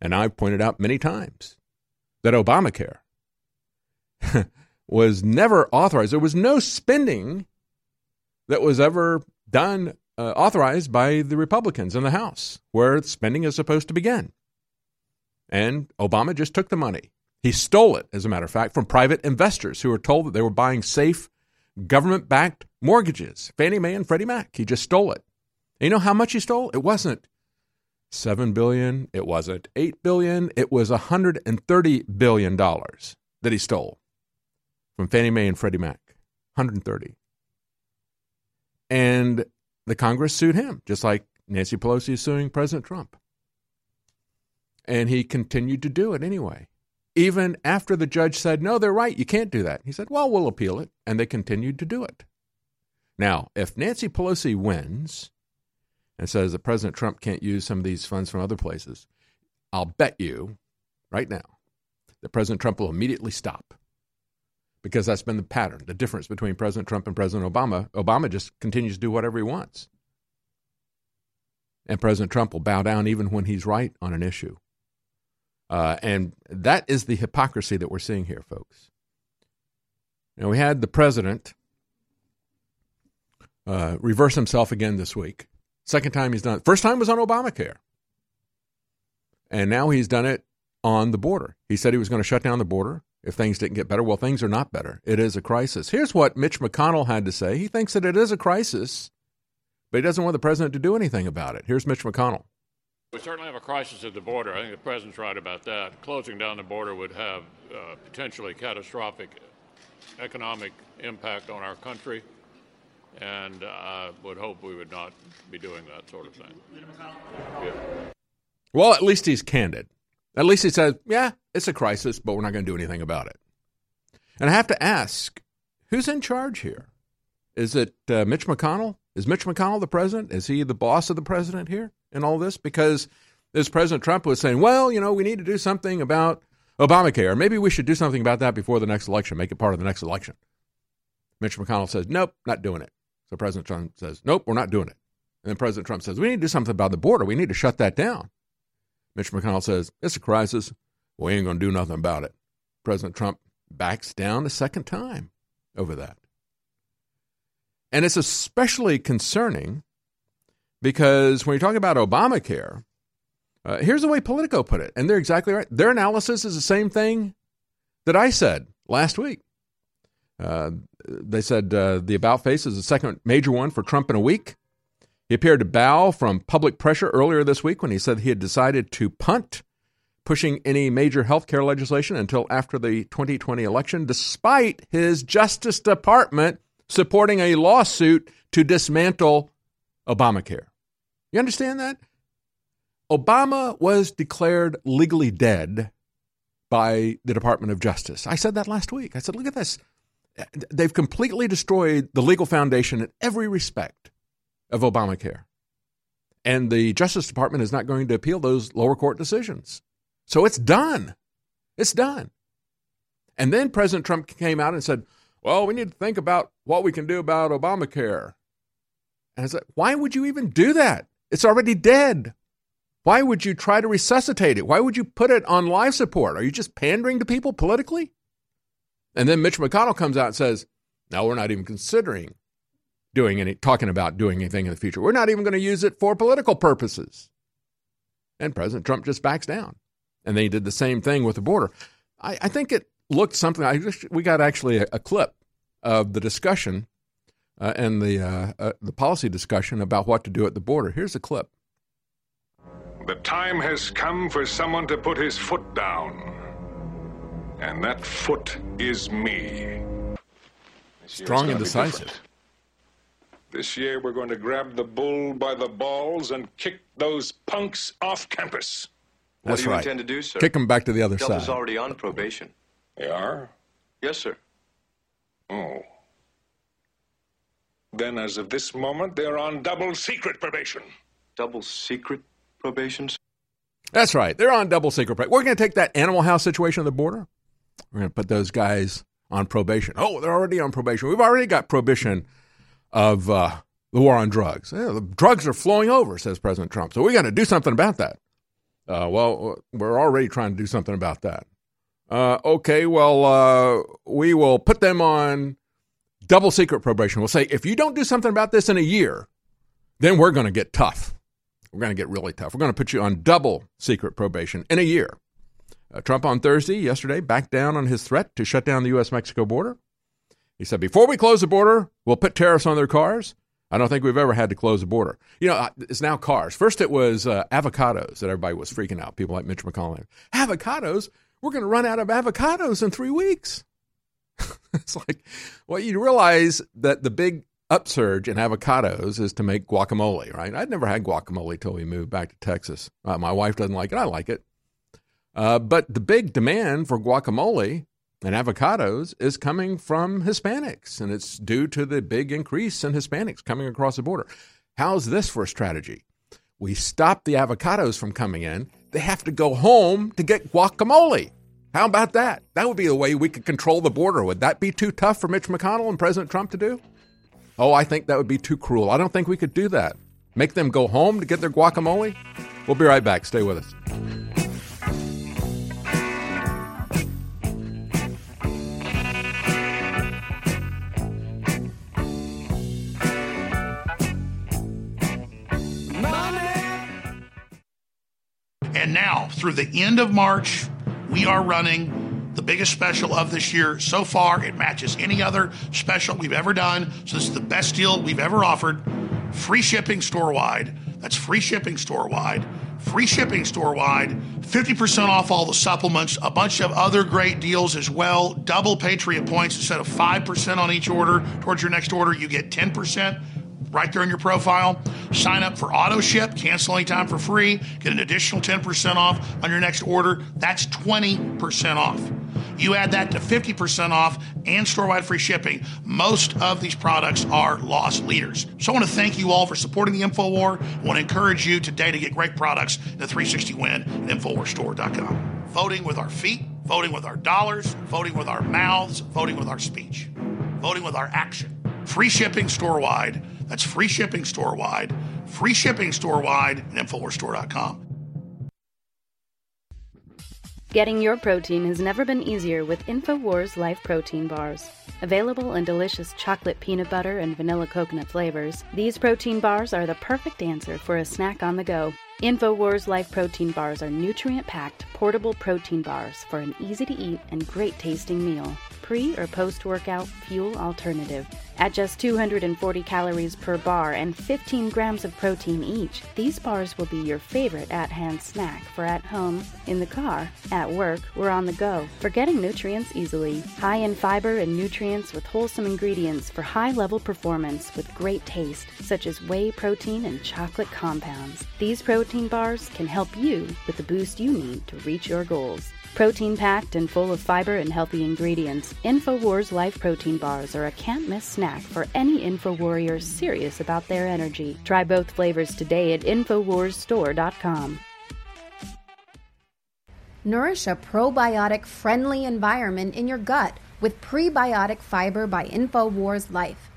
And I've pointed out many times that Obamacare (laughs) was never authorized. There was no spending that was ever done, uh, authorized by the Republicans in the House, where spending is supposed to begin. And Obama just took the money. He stole it, as a matter of fact, from private investors who were told that they were buying safe government backed mortgages, Fannie Mae and Freddie Mac. He just stole it. And you know how much he stole? It wasn't 7 billion, it wasn't 8 billion, it was 130 billion dollars that he stole from Fannie Mae and Freddie Mac. 130. And the Congress sued him, just like Nancy Pelosi is suing President Trump. And he continued to do it anyway. Even after the judge said, no, they're right, you can't do that. He said, well, we'll appeal it. And they continued to do it. Now, if Nancy Pelosi wins and says that President Trump can't use some of these funds from other places, I'll bet you right now that President Trump will immediately stop because that's been the pattern, the difference between President Trump and President Obama. Obama just continues to do whatever he wants. And President Trump will bow down even when he's right on an issue. Uh, and that is the hypocrisy that we're seeing here, folks. Now, we had the president uh, reverse himself again this week. Second time he's done it. First time was on Obamacare. And now he's done it on the border. He said he was going to shut down the border if things didn't get better. Well, things are not better. It is a crisis. Here's what Mitch McConnell had to say. He thinks that it is a crisis, but he doesn't want the president to do anything about it. Here's Mitch McConnell. We certainly have a crisis at the border. I think the president's right about that. Closing down the border would have uh, potentially catastrophic economic impact on our country, and I would hope we would not be doing that sort of thing. Yeah. Well, at least he's candid. At least he says, yeah, it's a crisis, but we're not going to do anything about it. And I have to ask, who's in charge here? Is it uh, Mitch McConnell? Is Mitch McConnell the president? Is he the boss of the president here in all this? Because as President Trump was saying, well, you know, we need to do something about Obamacare. Maybe we should do something about that before the next election, make it part of the next election. Mitch McConnell says, nope, not doing it. So President Trump says, nope, we're not doing it. And then President Trump says, we need to do something about the border. We need to shut that down. Mitch McConnell says, it's a crisis. We ain't going to do nothing about it. President Trump backs down a second time over that. And it's especially concerning because when you talk about Obamacare, uh, here's the way Politico put it, and they're exactly right. Their analysis is the same thing that I said last week. They said uh, the about face is the second major one for Trump in a week. He appeared to bow from public pressure earlier this week when he said he had decided to punt pushing any major health care legislation until after the 2020 election, despite his Justice Department supporting a lawsuit to dismantle Obamacare. You understand that? Obama was declared legally dead by the Department of Justice. I said that last week. I said, look at this. They've completely destroyed the legal foundation in every respect of Obamacare. And the Justice Department is not going to appeal those lower court decisions. So it's done. It's done. And then President Trump came out and said, well, we need to think about what we can do about Obamacare. And I said, why would you even do that? It's already dead. Why would you try to resuscitate it? Why would you put it on life support? Are you just pandering to people politically? And then Mitch McConnell comes out and says, no, we're not even considering doing any, talking about doing anything in the future. We're not even going to use it for political purposes. And President Trump just backs down. And they did the same thing with the border. I, I think it looked something. I just, we got actually a, a clip of the discussion uh, and the uh, uh, the policy discussion about what to do at the border. Here's a clip. The time has come for someone to put his foot down, and that foot is me. Strong and decisive. This year, we're going to grab the bull by the balls and kick those punks off campus. That's How do you right. intend to do, sir? Kick them back to the other Delta's side. already on probation. They are? Yes, sir. Oh. Then, as of this moment, they're on double secret probation. Double secret probation? sir? That's right. They're on double secret. Probation. We're going to take that Animal House situation on the border. We're going to put those guys on probation. Oh, they're already on probation. We've already got prohibition of uh, the war on drugs. Yeah, the drugs are flowing over, says President Trump. So we got to do something about that. Uh, well, we're already trying to do something about that. Uh, okay, well, uh, we will put them on double secret probation. We'll say, if you don't do something about this in a year, then we're going to get tough. We're going to get really tough. We're going to put you on double secret probation in a year. Uh, Trump on Thursday, yesterday, backed down on his threat to shut down the U.S. Mexico border. He said, before we close the border, we'll put tariffs on their cars. I don't think we've ever had to close the border. You know, uh, it's now cars. First, it was uh, avocados that everybody was freaking out. People like Mitch McConnell. Avocados? We're going to run out of avocados in three weeks. (laughs) it's like, well, you realize that the big upsurge in avocados is to make guacamole, right? I'd never had guacamole till we moved back to Texas. Uh, my wife doesn't like it. I like it. Uh, but the big demand for guacamole and avocados is coming from Hispanics, and it's due to the big increase in Hispanics coming across the border. How's this for a strategy? We stop the avocados from coming in. They have to go home to get guacamole. How about that? That would be the way we could control the border. Would that be too tough for Mitch McConnell and President Trump to do? Oh, I think that would be too cruel. I don't think we could do that. Make them go home to get their guacamole? We'll be right back. Stay with us. And now, through the end of March, we are running the biggest special of this year. So far, it matches any other special we've ever done. So, this is the best deal we've ever offered. Free shipping store wide. That's free shipping store wide. Free shipping store wide. 50% off all the supplements. A bunch of other great deals as well. Double Patriot points instead of 5% on each order. Towards your next order, you get 10% right there in your profile. Sign up for auto ship, cancel anytime for free, get an additional 10% off on your next order. That's 20% off. You add that to 50% off and store wide free shipping. Most of these products are loss leaders. So I want to thank you all for supporting the InfoWar. I want to encourage you today to get great products at 360 Win at InfoWarsStore.com. Voting with our feet, voting with our dollars, voting with our mouths, voting with our speech, voting with our action. Free shipping store wide. That's free shipping store wide. Free shipping store wide at InfoWarsStore.com. Getting your protein has never been easier with InfoWars Life Protein Bars. Available in delicious chocolate peanut butter and vanilla coconut flavors, these protein bars are the perfect answer for a snack on the go. InfoWars Life Protein Bars are nutrient packed, portable protein bars for an easy to eat and great tasting meal. Pre or post workout fuel alternative. At just 240 calories per bar and 15 grams of protein each, these bars will be your favorite at hand snack for at home, in the car, at work, or on the go. For getting nutrients easily. High in fiber and nutrients with wholesome ingredients for high level performance with great taste, such as whey protein and chocolate compounds. These protein bars can help you with the boost you need to reach your goals. Protein packed and full of fiber and healthy ingredients, InfoWars Life Protein Bars are a can't miss snack for any InfoWarrior serious about their energy. Try both flavors today at InfoWarsStore.com. Nourish a probiotic friendly environment in your gut with prebiotic fiber by InfoWars Life.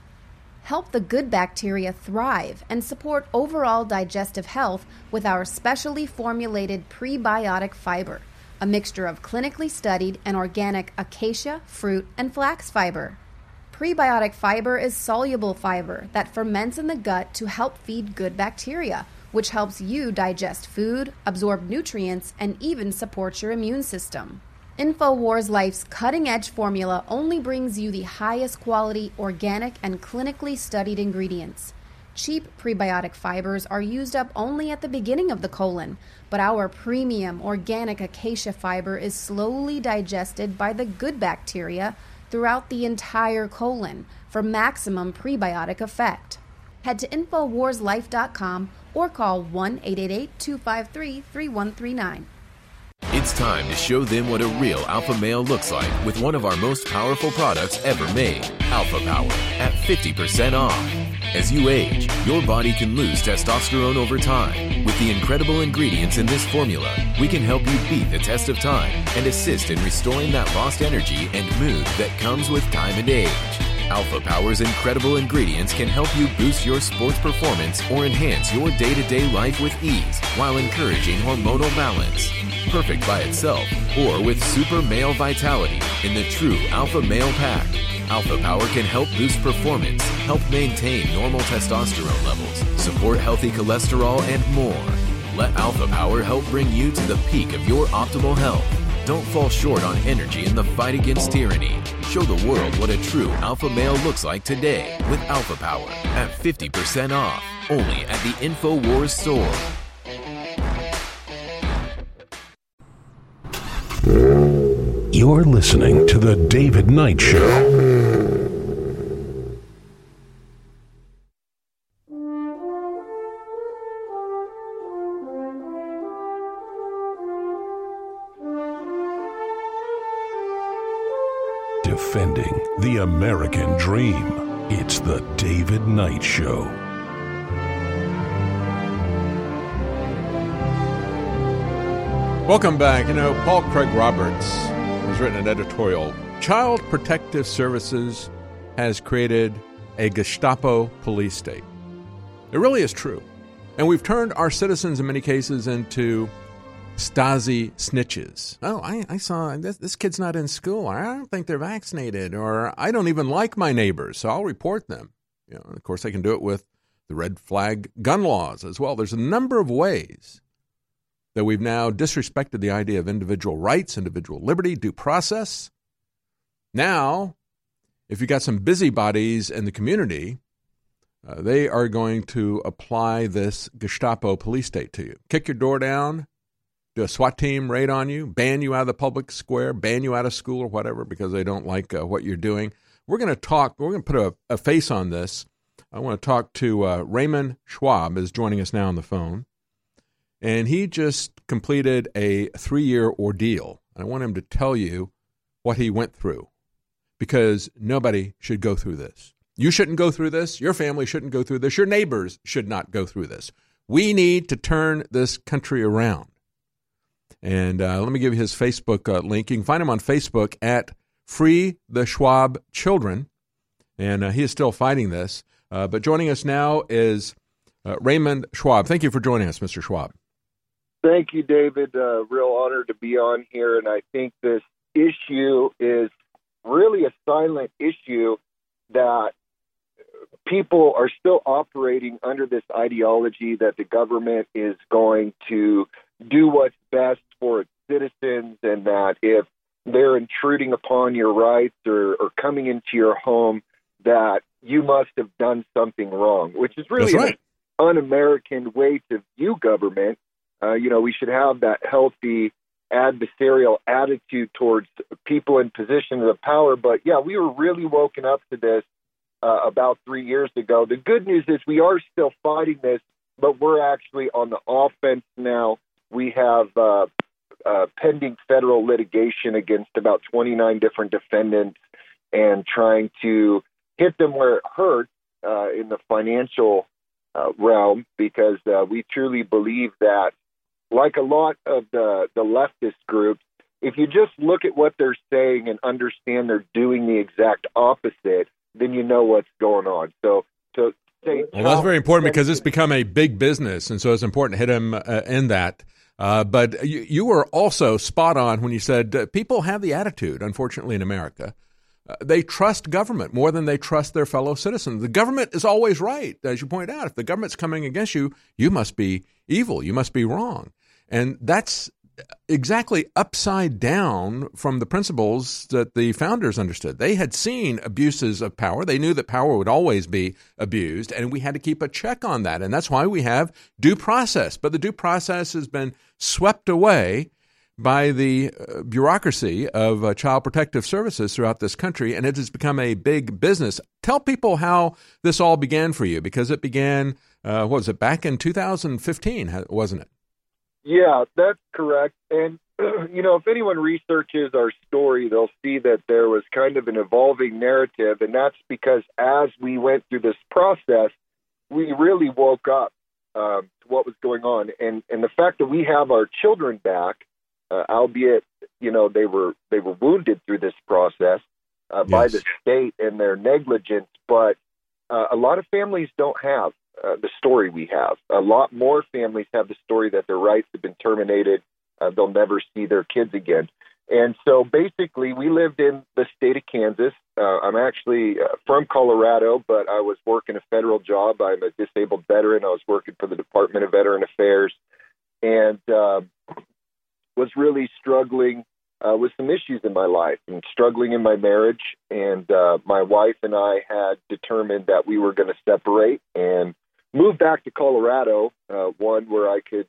Help the good bacteria thrive and support overall digestive health with our specially formulated prebiotic fiber a mixture of clinically studied and organic acacia, fruit, and flax fiber. Prebiotic fiber is soluble fiber that ferments in the gut to help feed good bacteria, which helps you digest food, absorb nutrients, and even support your immune system. InfoWars Life's cutting edge formula only brings you the highest quality, organic, and clinically studied ingredients. Cheap prebiotic fibers are used up only at the beginning of the colon, but our premium organic acacia fiber is slowly digested by the good bacteria throughout the entire colon for maximum prebiotic effect. Head to InfoWarsLife.com or call 1 888 253 3139. It's time to show them what a real alpha male looks like with one of our most powerful products ever made, Alpha Power, at 50% off. As you age, your body can lose testosterone over time. With the incredible ingredients in this formula, we can help you beat the test of time and assist in restoring that lost energy and mood that comes with time and age. Alpha Power's incredible ingredients can help you boost your sports performance or enhance your day to day life with ease while encouraging hormonal balance. Perfect by itself or with super male vitality in the true Alpha Male Pack. Alpha Power can help boost performance, help maintain normal testosterone levels, support healthy cholesterol, and more. Let Alpha Power help bring you to the peak of your optimal health. Don't fall short on energy in the fight against tyranny. Show the world what a true alpha male looks like today with Alpha Power at 50% off, only at the InfoWars store. You're listening to The David Knight Show. The American dream. It's The David Knight Show. Welcome back. You know, Paul Craig Roberts has written an editorial. Child Protective Services has created a Gestapo police state. It really is true. And we've turned our citizens in many cases into Stasi snitches. Oh, I, I saw this, this kid's not in school. I don't think they're vaccinated, or I don't even like my neighbors, so I'll report them. You know, of course, they can do it with the red flag gun laws as well. There's a number of ways that we've now disrespected the idea of individual rights, individual liberty, due process. Now, if you've got some busybodies in the community, uh, they are going to apply this Gestapo police state to you. Kick your door down, do a SWAT team raid on you, ban you out of the public square, ban you out of school or whatever because they don't like uh, what you're doing. We're going to talk, we're going to put a, a, face on this. I want to talk to uh, Raymond Schwab, is joining us now on the phone. And he just completed a three year ordeal. I want him to tell you what he went through because nobody should go through this. You shouldn't go through this. Your family shouldn't go through this. Your neighbors should not go through this. We need to turn this country around. And uh, let me give you his Facebook uh, link. You can find him on Facebook at Free the Schwab Children. And uh, he is still fighting this. Uh, but joining us now is uh, Raymond Schwab. Thank you for joining us, Mr. Schwab. Thank you, David. Uh, real honor to be on here. And I think this issue is really a silent issue that people are still operating under this ideology that the government is going to do what's best for its citizens and that if they're intruding upon your rights or, or coming into your home, that you must have done something wrong, which is really right. an un American way to view government. Uh, you know, we should have that healthy adversarial attitude towards people in positions of power. But yeah, we were really woken up to this uh, about three years ago. The good news is we are still fighting this, but we're actually on the offense now. We have uh, uh, pending federal litigation against about 29 different defendants and trying to hit them where it hurts uh, in the financial uh, realm because uh, we truly believe that like a lot of the, the leftist groups, if you just look at what they're saying and understand they're doing the exact opposite, then you know what's going on. So, to say, well, that's very important because it's become a big business, and so it's important to hit them uh, in that. Uh, but you, you, were also spot on when you said uh, people have the attitude, unfortunately, in America. Uh, they trust government more than they trust their fellow citizens. The government is always right, as you point out. If the government's coming against you, you must be evil. You must be wrong. And that's exactly upside down from the principles that the founders understood. They had seen abuses of power. They knew that power would always be abused, and we had to keep a check on that. And that's why we have due process. But the due process has been swept away by the uh, bureaucracy of uh, child protective services throughout this country, and it has become a big business. Tell people how this all began for you, because it began, uh, what was it, back in 2015, wasn't it? Yeah, that's correct. And, (clears throat) you know, if anyone researches our story, they'll see that there was kind of an evolving narrative. And that's because as we went through this process, we really woke up um, to what was going on. And, and the fact that we have our children back, uh, albeit, you know, they were, they were wounded through this process uh, yes. by the state and their negligence. But uh, a lot of families don't have uh, the story we have. A lot more families have the story that their rights have been terminated. Uh, they'll never see their kids again. And so basically, we lived in the state of Kansas. Uh, I'm actually uh, from Colorado, but I was working a federal job. I'm a disabled veteran. I was working for the Department of Veteran Affairs and uh, was really struggling uh, with some issues in my life and struggling in my marriage. And uh, my wife and I had determined that we were going to separate and moved back to Colorado, uh, one where I could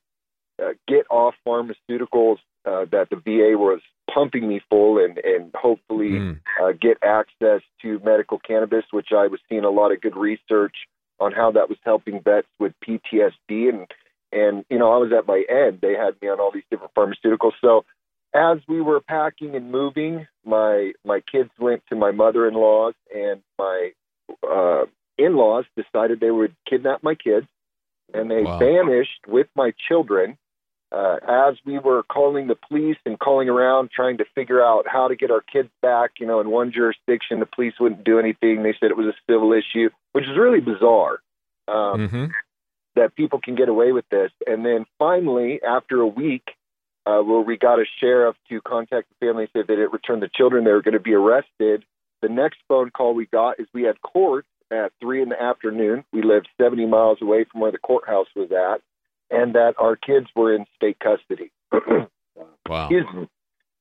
uh, get off pharmaceuticals uh, that the VA was pumping me full and, and hopefully mm. uh, get access to medical cannabis, which I was seeing a lot of good research on how that was helping vets with PTSD. And, and, you know, I was at my end. They had me on all these different pharmaceuticals. So as we were packing and moving, my, my kids went to my mother-in-law's and my, uh, in-laws decided they would kidnap my kids, and they wow. vanished with my children. Uh, as we were calling the police and calling around trying to figure out how to get our kids back, you know, in one jurisdiction the police wouldn't do anything. They said it was a civil issue, which is really bizarre. Um, mm-hmm. That people can get away with this, and then finally, after a week, uh, where we got a sheriff to contact the family, said that it returned the children, they were going to be arrested. The next phone call we got is we had court at three in the afternoon. We lived 70 miles away from where the courthouse was at. and that our kids were in state custody. (clears throat) wow.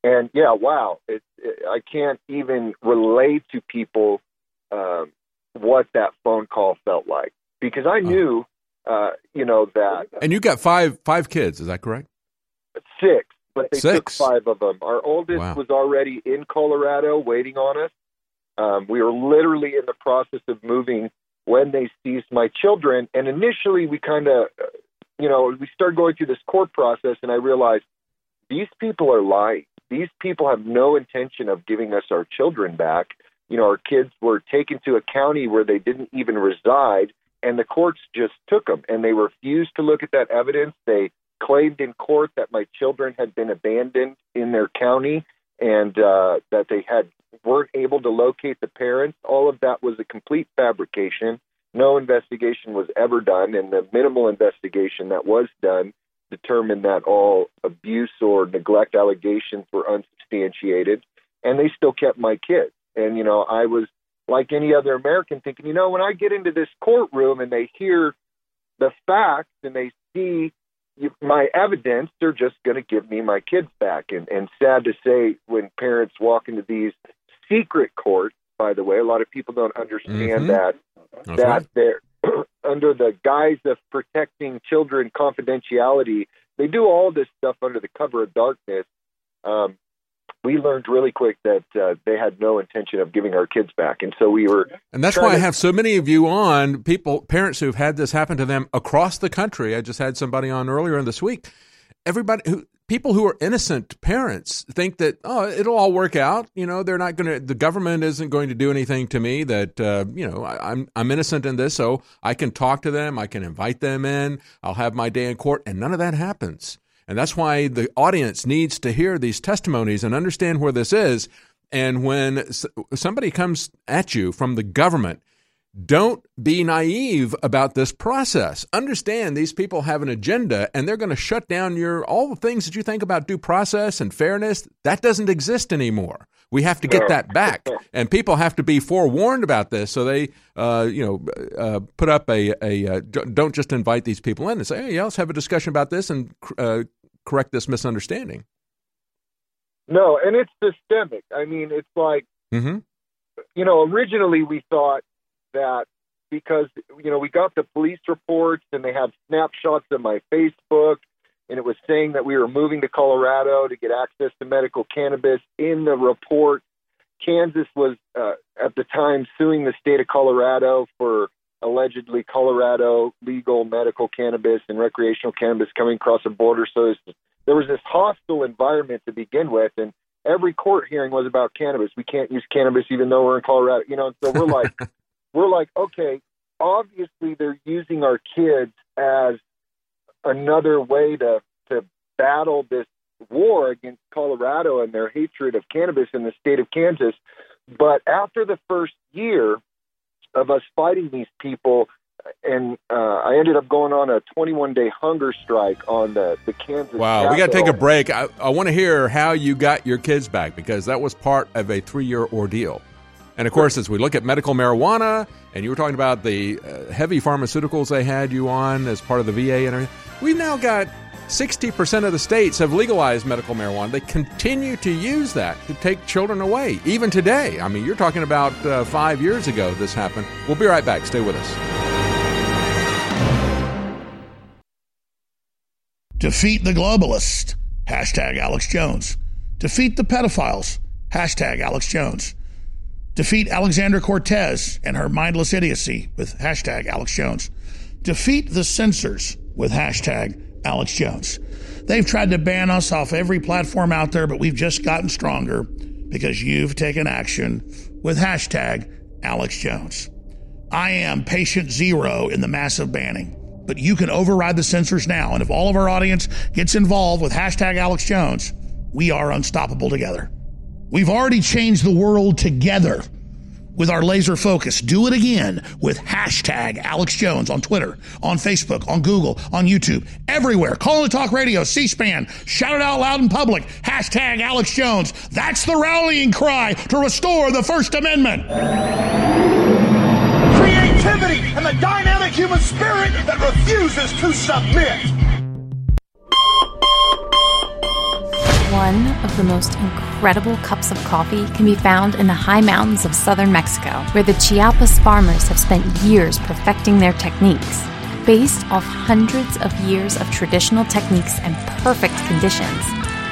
And yeah, wow. It, it, I can't even relate to people um, what that phone call felt like because I knew, uh, you know, that And you got five five kids, is that correct? six, but they Six? took five of them. Our oldest Wow. was already in Colorado waiting on us. Um, we were literally in the process of moving when they seized my children. And initially, we kind of, you know, we started going through this court process, and I realized these people are lying. These people have no intention of giving us our children back. You know, our kids were taken to a county where they didn't even reside, and the courts just took them, and they refused to look at that evidence. They claimed in court that my children had been abandoned in their county and uh, that they had weren't able to locate the parents. All of that was a complete fabrication. No investigation was ever done, and the minimal investigation that was done determined that all abuse or neglect allegations were unsubstantiated, and they still kept my kids. And you know, I was like any other American, thinking, you know, when I get into this courtroom and they hear the facts and they see my evidence, they're just going to give me my kids back. And, and sad to say, when parents walk into these secret court, by the way, a lot of people don't understand Mhm. that That's that right. they're (clears throat) under the guise of protecting children confidentiality. They do all this stuff under the cover of darkness. Um, we learned really quick that uh, they had no intention of giving our kids back, and so we were. And that's why I have so many of you on, people, parents who've had this happen to them across the country. I just had somebody on earlier in this week. Everybody who people who are innocent parents think that oh it'll all work out. You know they're not going to. The government isn't going to do anything to me. That uh, you know I, I'm I'm innocent in this, so I can talk to them. I can invite them in. I'll have my day in court, and none of that happens. And that's why the audience needs to hear these testimonies and understand where this is. And when somebody comes at you from the government, don't be naive about this process. Understand these people have an agenda and they're going to shut down your all the things that you think about due process and fairness. That doesn't exist anymore. We have to get that back, and people have to be forewarned about this. So they, uh, you know, uh, put up a a uh, don't just invite these people in and say, hey, yeah, let's have a discussion about this and uh, correct this misunderstanding. No, and it's systemic. I mean, it's like Mm-hmm. you know, originally we thought that because you know we got the police reports and they had snapshots of my Facebook, and it was saying that we were moving to Colorado to get access to medical cannabis. In the report, Kansas was uh, at the time suing the state of Colorado for allegedly Colorado legal medical cannabis and recreational cannabis coming across the border. So there was this hostile environment to begin with, and every court hearing was about cannabis. We can't use cannabis even though we're in Colorado, you know. And so we're like, (laughs) we're like, okay, obviously they're using our kids as another way to to battle this war against Colorado and their hatred of cannabis in the state of Kansas. But after the first year of us fighting these people, and uh, I ended up going on a 21 day hunger strike on the the Kansas. Wow, we got to take a break. I, I want to hear how you got your kids back because that was part of a three year ordeal. And of course, as we look at medical marijuana, and you were talking about the uh, heavy pharmaceuticals they had you on as part of the VA and everything, we've now got 60% of the states have legalized medical marijuana. They continue to use that to take children away, even today. I mean, you're talking about uh, five years ago this happened. We'll be right back. Stay with us. Defeat the globalists. Hashtag Alex Jones. Defeat the pedophiles. Hashtag Alex Jones. Defeat Alexander Cortez and her mindless idiocy with hashtag Alex Jones. Defeat the censors with hashtag Alex Jones. They've tried to ban us off every platform out there, but we've just gotten stronger because you've taken action with hashtag Alex Jones. I am patient zero in the massive banning, but you can override the censors now. And if all of our audience gets involved with hashtag Alex Jones, we are unstoppable together. We've already changed the world together with our laser focus. Do it again with hashtag Alex Jones on Twitter, on Facebook, on Google, on YouTube, everywhere. Call the talk radio, C SPAN. Shout it out loud in public. Hashtag Alex Jones. That's the rallying cry to restore the First Amendment. creativity and the dynamic human spirit that refuses to submit. One of the most incredible cups of coffee can be found in the high mountains of southern Mexico, where the Chiapas farmers have spent years perfecting their techniques. Based off hundreds of years of traditional techniques and perfect conditions,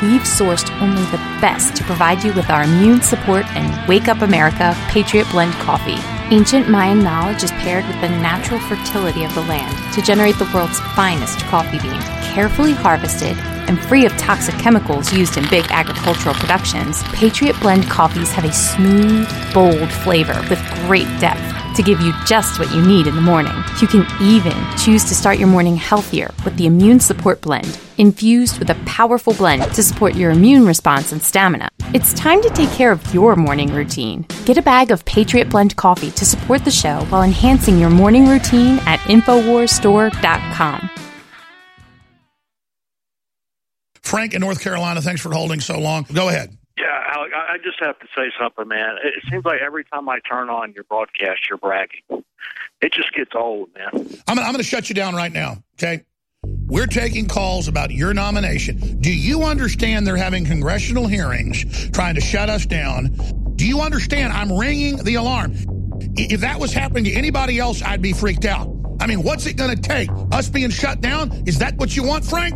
we've sourced only the best to provide you with our immune support and Wake Up America Patriot Blend coffee. Ancient Mayan knowledge is paired with the natural fertility of the land to generate the world's finest coffee bean, carefully harvested and free of toxic chemicals used in big agricultural productions. Patriot Blend coffees have a smooth, bold flavor with great depth to give you just what you need in the morning. You can even choose to start your morning healthier with the Immune Support Blend, infused with a powerful blend to support your immune response and stamina. It's time to take care of your morning routine. Get a bag of Patriot Blend coffee to support the show while enhancing your morning routine at InfoWarsStore.com. Frank in North Carolina, thanks for holding so long. Go ahead. I just have to say something, man. It it seems like every time I turn on your broadcast, you're bragging. It just gets old, man. I'm, I'm going to shut you down right now, okay? We're taking calls about your nomination. Do you understand they're having congressional hearings trying to shut us down? Do you understand I'm ringing the alarm? If that was happening to anybody else, I'd be freaked out. I mean, what's it going to take? Us being shut down? Is that what you want, Frank?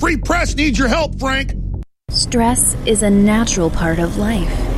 Free press needs your help, Frank. Stress is a natural part of life.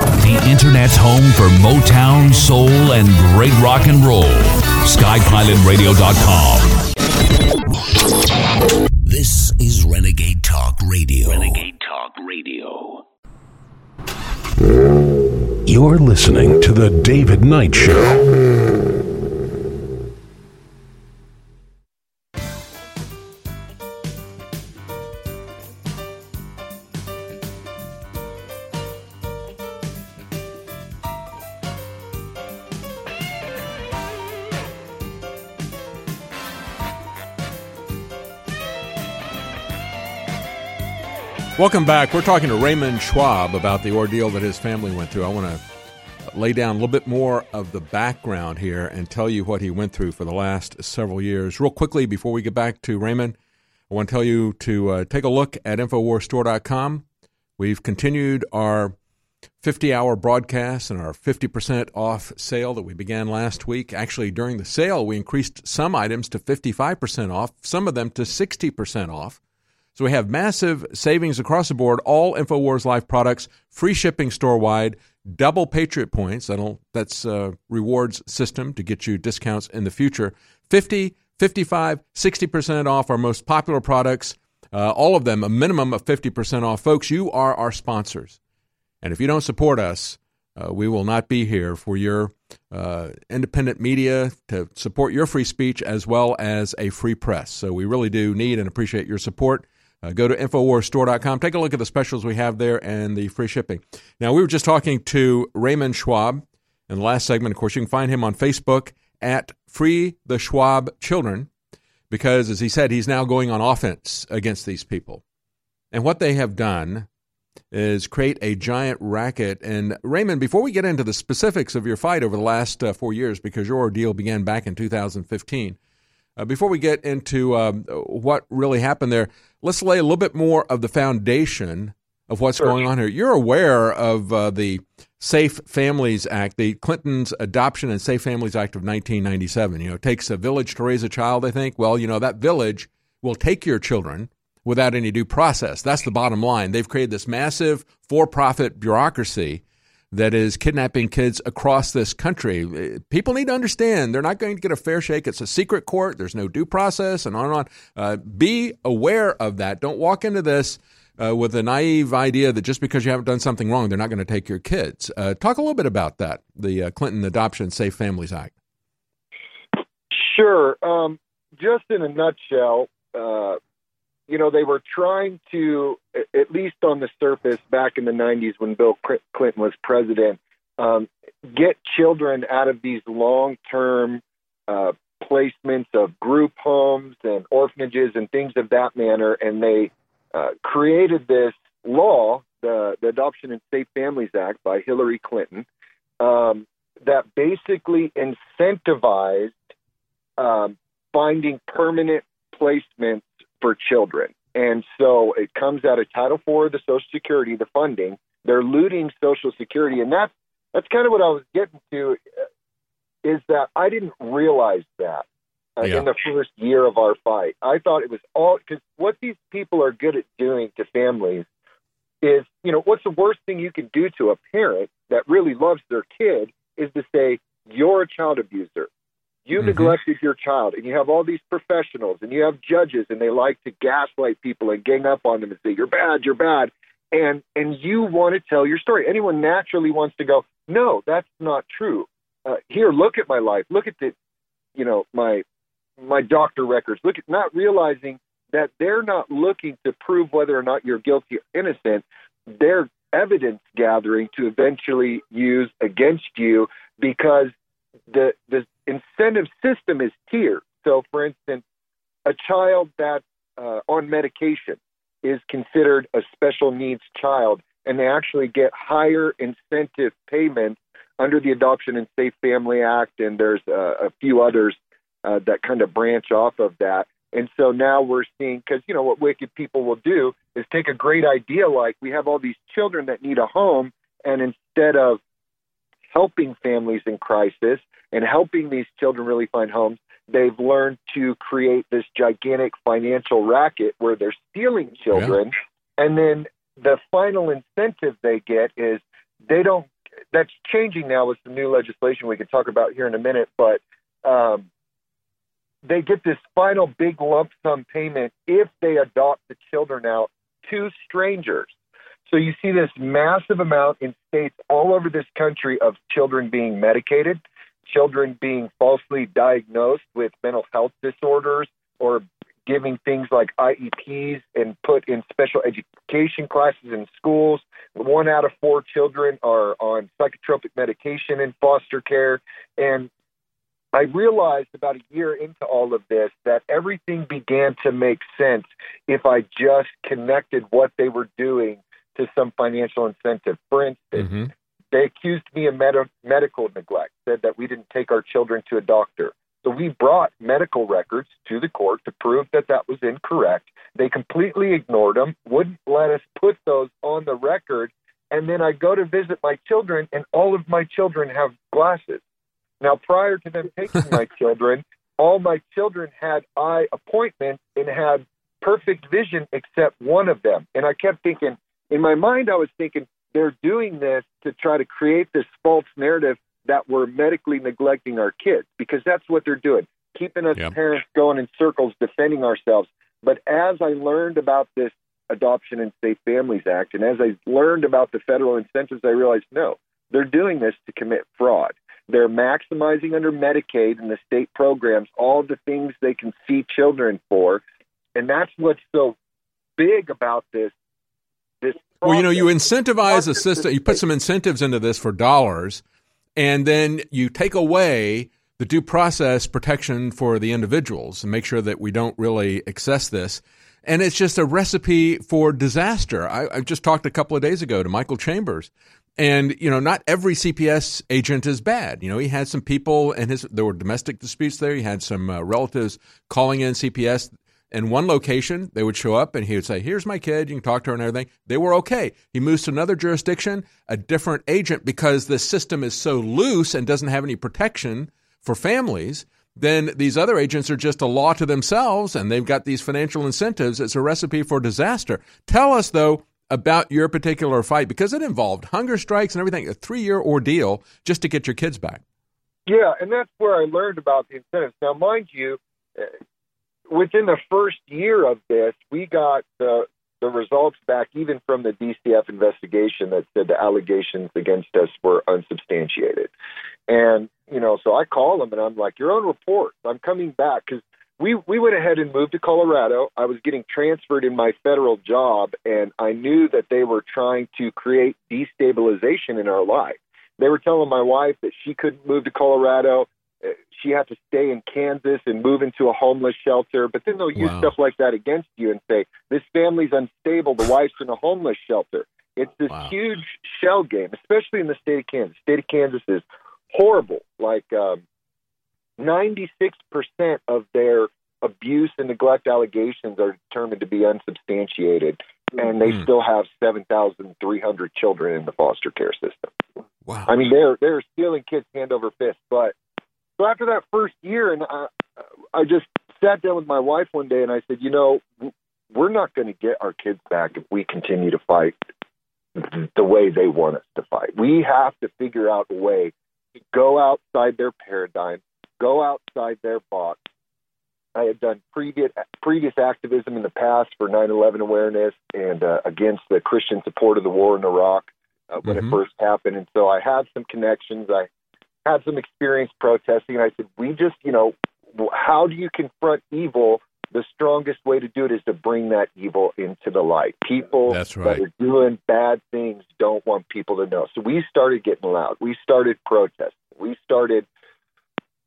The Internet's home for Motown, soul, and great rock and roll. SkyPilotRadio.com. This is Renegade Talk Radio. Renegade Talk Radio. You're listening to The David Knight Show. Welcome back. We're talking to Raymond Schwab about the ordeal that his family went through. I want to lay down a little bit more of the background here and tell you what he went through for the last several years. Real quickly, before we get back to Raymond, I want to tell you to uh, take a look at InfoWarsStore.com. We've continued our 50 hour broadcast and our 50% off sale that we began last week. Actually, during the sale, we increased some items to 55% off, some of them to 60% off. So we have massive savings across the board, all InfoWars Life products, free shipping store wide, double Patriot points. That'll, that's a rewards system to get you discounts in the future. 50, 55, 60% off our most popular products, uh, all of them a minimum of 50% off. Folks, you are our sponsors. And if you don't support us, uh, we will not be here for your uh, independent media to support your free speech as well as a free press. So we really do need and appreciate your support. Uh, go to InfoWarsStore.com. Take a look at the specials we have there and the free shipping. Now, we were just talking to Raymond Schwab in the last segment. Of course, you can find him on Facebook at Free the Schwab Children because, as he said, he's now going on offense against these people. And what they have done is create a giant racket. And Raymond, before we get into the specifics of your fight over the last uh, four years, because your ordeal began back in 2015, uh, before we get into um, what really happened there, let's lay a little bit more of the foundation of what's sure. going on here. You're aware of uh, the Safe Families Act, the Clinton's Adoption and Safe Families Act of 1997. You know, it takes a village to raise a child, I think. Well, you know, that village will take your children without any due process. That's the bottom line. They've created this massive for profit bureaucracy that is kidnapping kids across this country. People need to understand they're not going to get a fair shake. It's a secret court, there's no due process, and on and on. Uh, be aware of that. Don't walk into this. Uh, with a naive idea that just because you haven't done something wrong, they're not going to take your kids. Uh, talk a little bit about that, the uh, Clinton Adoption Safe Families Act. Sure. Um, just in a nutshell, uh, you know, they were trying to, at least on the surface, back in the 90s when Bill Clinton was president, um, get children out of these long term uh, placements of group homes and orphanages and things of that manner. And they uh, created this law, the, the Adoption and Safe Families Act by Hillary Clinton, um, that basically incentivized um, finding permanent placements for children. And so it comes out of Title IV of the Social Security, the funding. They're looting Social Security, and that's that's kind of what I was getting to. Uh, is that I didn't realize that uh, yeah. in the first year of our fight. I thought it was all because what these people are good at doing to families is, you know, what's the worst thing you can do to a parent that really loves their kid is to say you're a child abuser you mm-hmm. neglected your child, and you have all these professionals, and you have judges, and they like to gaslight people and gang up on them and say, You're bad, you're bad. And, and you want to tell your story. Anyone naturally wants to go, No, that's not true. Uh, here, look at my life. Look at the, you know, my, my doctor records. Look at not realizing that they're not looking to prove whether or not you're guilty or innocent. They're evidence gathering to eventually use against you because the the incentive system is tiered. So, for instance, a child that's uh, on medication is considered a special needs child, and they actually get higher incentive payments under the Adoption and Safe Family Act, and there's uh, a few others uh, that kind of branch off of that. And so now we're seeing, because you know what wicked people will do is take a great idea like we have all these children that need a home, and instead of helping families in crisis and helping these children really find homes, they've learned to create this gigantic financial racket where they're stealing children. Yeah. And then the final incentive they get is they don't, that's changing now with some new legislation we can talk about here in a minute, but um, they get this final big lump sum payment if they adopt the children out to strangers. So you see this massive amount in states all over this country of children being medicated, children being falsely diagnosed with mental health disorders or giving things like IEPs and put in special education classes in schools. One out of four children are on psychotropic medication in foster care. And I realized about a year into all of this that everything began to make sense if I just connected what they were doing to some financial incentive. For instance, mm-hmm. they accused me of med- medical neglect, said that we didn't take our children to a doctor. So we brought medical records to the court to prove that that was incorrect. They completely ignored them, wouldn't let us put those on the record. And then I go to visit my children, and all of my children have glasses. Now, prior to them taking my (laughs) children, all my children had eye appointments and had perfect vision except one of them. And I kept thinking, in my mind, I was thinking they're doing this to try to create this false narrative that we're medically neglecting our kids because that's what they're doing, keeping us yep. parents going in circles, defending ourselves. But as I learned about this Adoption and Safe Families Act, and as I learned about the federal incentives, I realized no, they're doing this to commit fraud. They're maximizing under Medicaid and the state programs all the things they can see children for. And that's what's so big about this this. Well, you know, you incentivize a system. You put some incentives into this for dollars, and then you take away the due process protection for the individuals and make sure that we don't really access this. and it's just a recipe for disaster. I, I just talked a couple of days ago to Michael Chambers, and you know, not every CPS agent is bad. You know, he had some people, and his there were domestic disputes there. He had some uh, relatives calling in CPS. In one location, they would show up and he would say, Here's my kid. You can talk to her and everything. They were okay. He moves to another jurisdiction, a different agent, because the system is so loose and doesn't have any protection for families. Then these other agents are just a law to themselves and they've got these financial incentives. It's a recipe for disaster. Tell us, though, about your particular fight because it involved hunger strikes and everything, a three year ordeal just to get your kids back. Yeah, and that's where I learned about the incentives. Now, mind you, within the first year of this, we got the the results back, even from the DCF investigation, that said the allegations against us were unsubstantiated. And you know, so I call them and I'm like, "Your own report. I'm coming back because we we went ahead and moved to Colorado. I was getting transferred in my federal job, and I knew that they were trying to create destabilization in our life. They were telling my wife that she couldn't move to Colorado she had to stay in Kansas and move into a homeless shelter. But then they'll use Wow. stuff like that against you and say, this family's unstable. The wife's in a homeless shelter. It's this huge shell game, especially in the state of Kansas. state of Kansas is horrible. Like um, 96% of their abuse and neglect allegations are determined to be unsubstantiated. And they Hmm. still have 7,300 children in the foster care system. Wow. I mean, they're they're stealing kids hand over fist. But so after that first year, and I, I just sat down with my wife one day, and I said, you know, we're not going to get our kids back if we continue to fight the way they want us to fight. We have to figure out a way to go outside their paradigm, go outside their box. I had done previous previous activism in the past for 9/11 awareness and uh, against the Christian support of the war in Iraq uh, when Mhm. it first happened, and so I had some connections. I had some experience protesting, and I said, "We just, you know, how do you confront evil? The strongest way to do it is to bring that evil into the light. People That's that right. are doing bad things don't want people to know. So we started getting loud. We started protesting. We started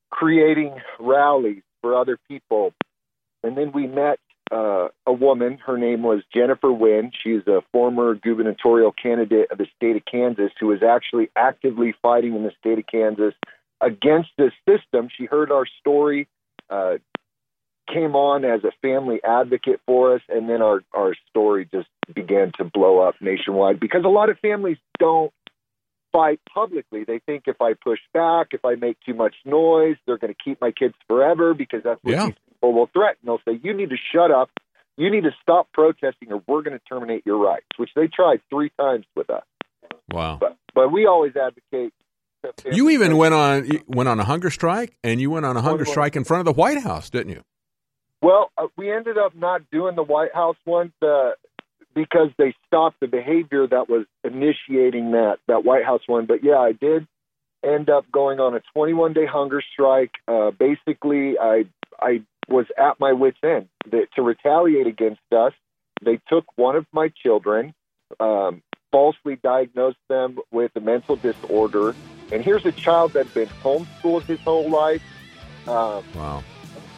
creating rallies for other people. And then we met uh, a woman. Her name was Jennifer Winn. She's a former gubernatorial candidate of the state of Kansas who is actually actively fighting in the state of Kansas against this system. She heard our story, uh, came on as a family advocate for us, and then our, our story just began to blow up nationwide because a lot of families don't fight publicly. They think if I push back, if I make too much noise, they're going to keep my kids forever because that's what Yeah. these people will threaten. They'll say, you need to shut up. You need to stop protesting or we're going to terminate your rights, which they tried three times with us. Wow. But, but we always advocate. You even went on went on a hunger strike, and you went on a hunger strike in front of the White House, didn't you? Well, uh, we ended up not doing the White House one uh, because they stopped the behavior that was initiating that that White House one. But yeah, I did end up going on a 21 day hunger strike. Uh, basically, I I was at my wits end to retaliate against us. They took one of my children, um, falsely diagnosed them with a mental disorder, and here's a child that's been homeschooled his whole life. Um, Wow.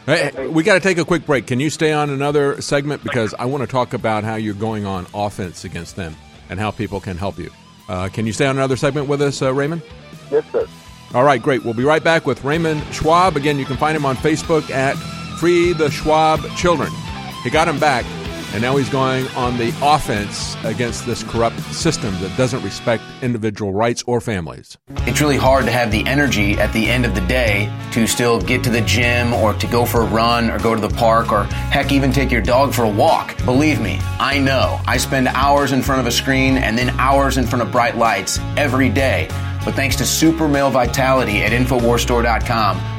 Hey, hey, we got to take a quick break. Can you stay on another segment because I want to talk about how you're going on offense against them and how people can help you. Uh, can you stay on another segment with us, uh, Raymond? yes, sir. All right, great. We'll be right back with Raymond Schwab. Again, you can find him on Facebook at Free the Schwab Children. He got him back, and now he's going on the offense against this corrupt system that doesn't respect individual rights or families. It's really hard to have the energy at the end of the day to still get to the gym or to go for a run or go to the park or heck, even take your dog for a walk. Believe me, I know. I spend hours in front of a screen and then hours in front of bright lights every day. But thanks to Super Male Vitality at InfoWarsStore.com,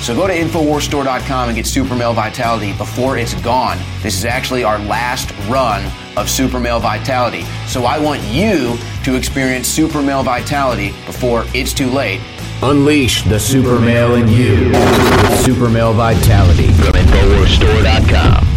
So go to InfoWarsStore.com and get Super Male Vitality before it's gone. This is actually our last run of Super Male Vitality. So I want you to experience Super Male Vitality before it's too late. Unleash the super male in you with super male vitality from InfoWarsStore.com.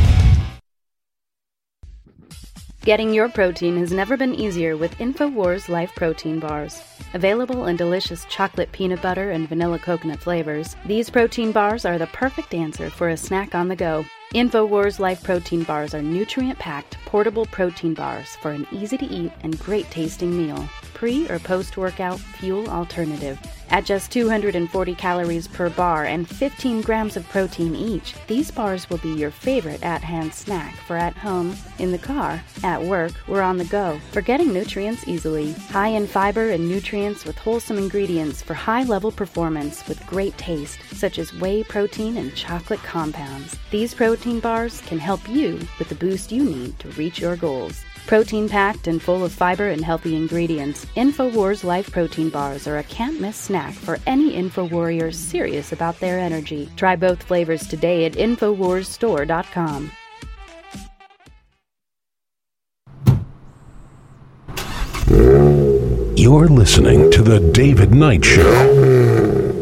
Getting your protein has never been easier with InfoWars Life Protein Bars. Available in delicious chocolate peanut butter and vanilla coconut flavors, these protein bars are the perfect answer for a snack on the go. InfoWars Life Protein Bars are nutrient packed, portable protein bars for an easy to eat and great tasting meal. Pre or post workout fuel alternative. At just 240 calories per bar and 15 grams of protein each, these bars will be your favorite at hand snack for at home, in the car, at work, or on the go. For getting nutrients easily. High in fiber and nutrients with wholesome ingredients for high level performance with great taste, such as whey protein and chocolate compounds. These protein bars can help you with the boost you need to reach your goals. Protein packed and full of fiber and healthy ingredients, InfoWars Life Protein Bars are a can't miss snack for any InfoWarrior serious about their energy. Try both flavors today at InfoWarsStore.com. You're listening to The David Knight Show.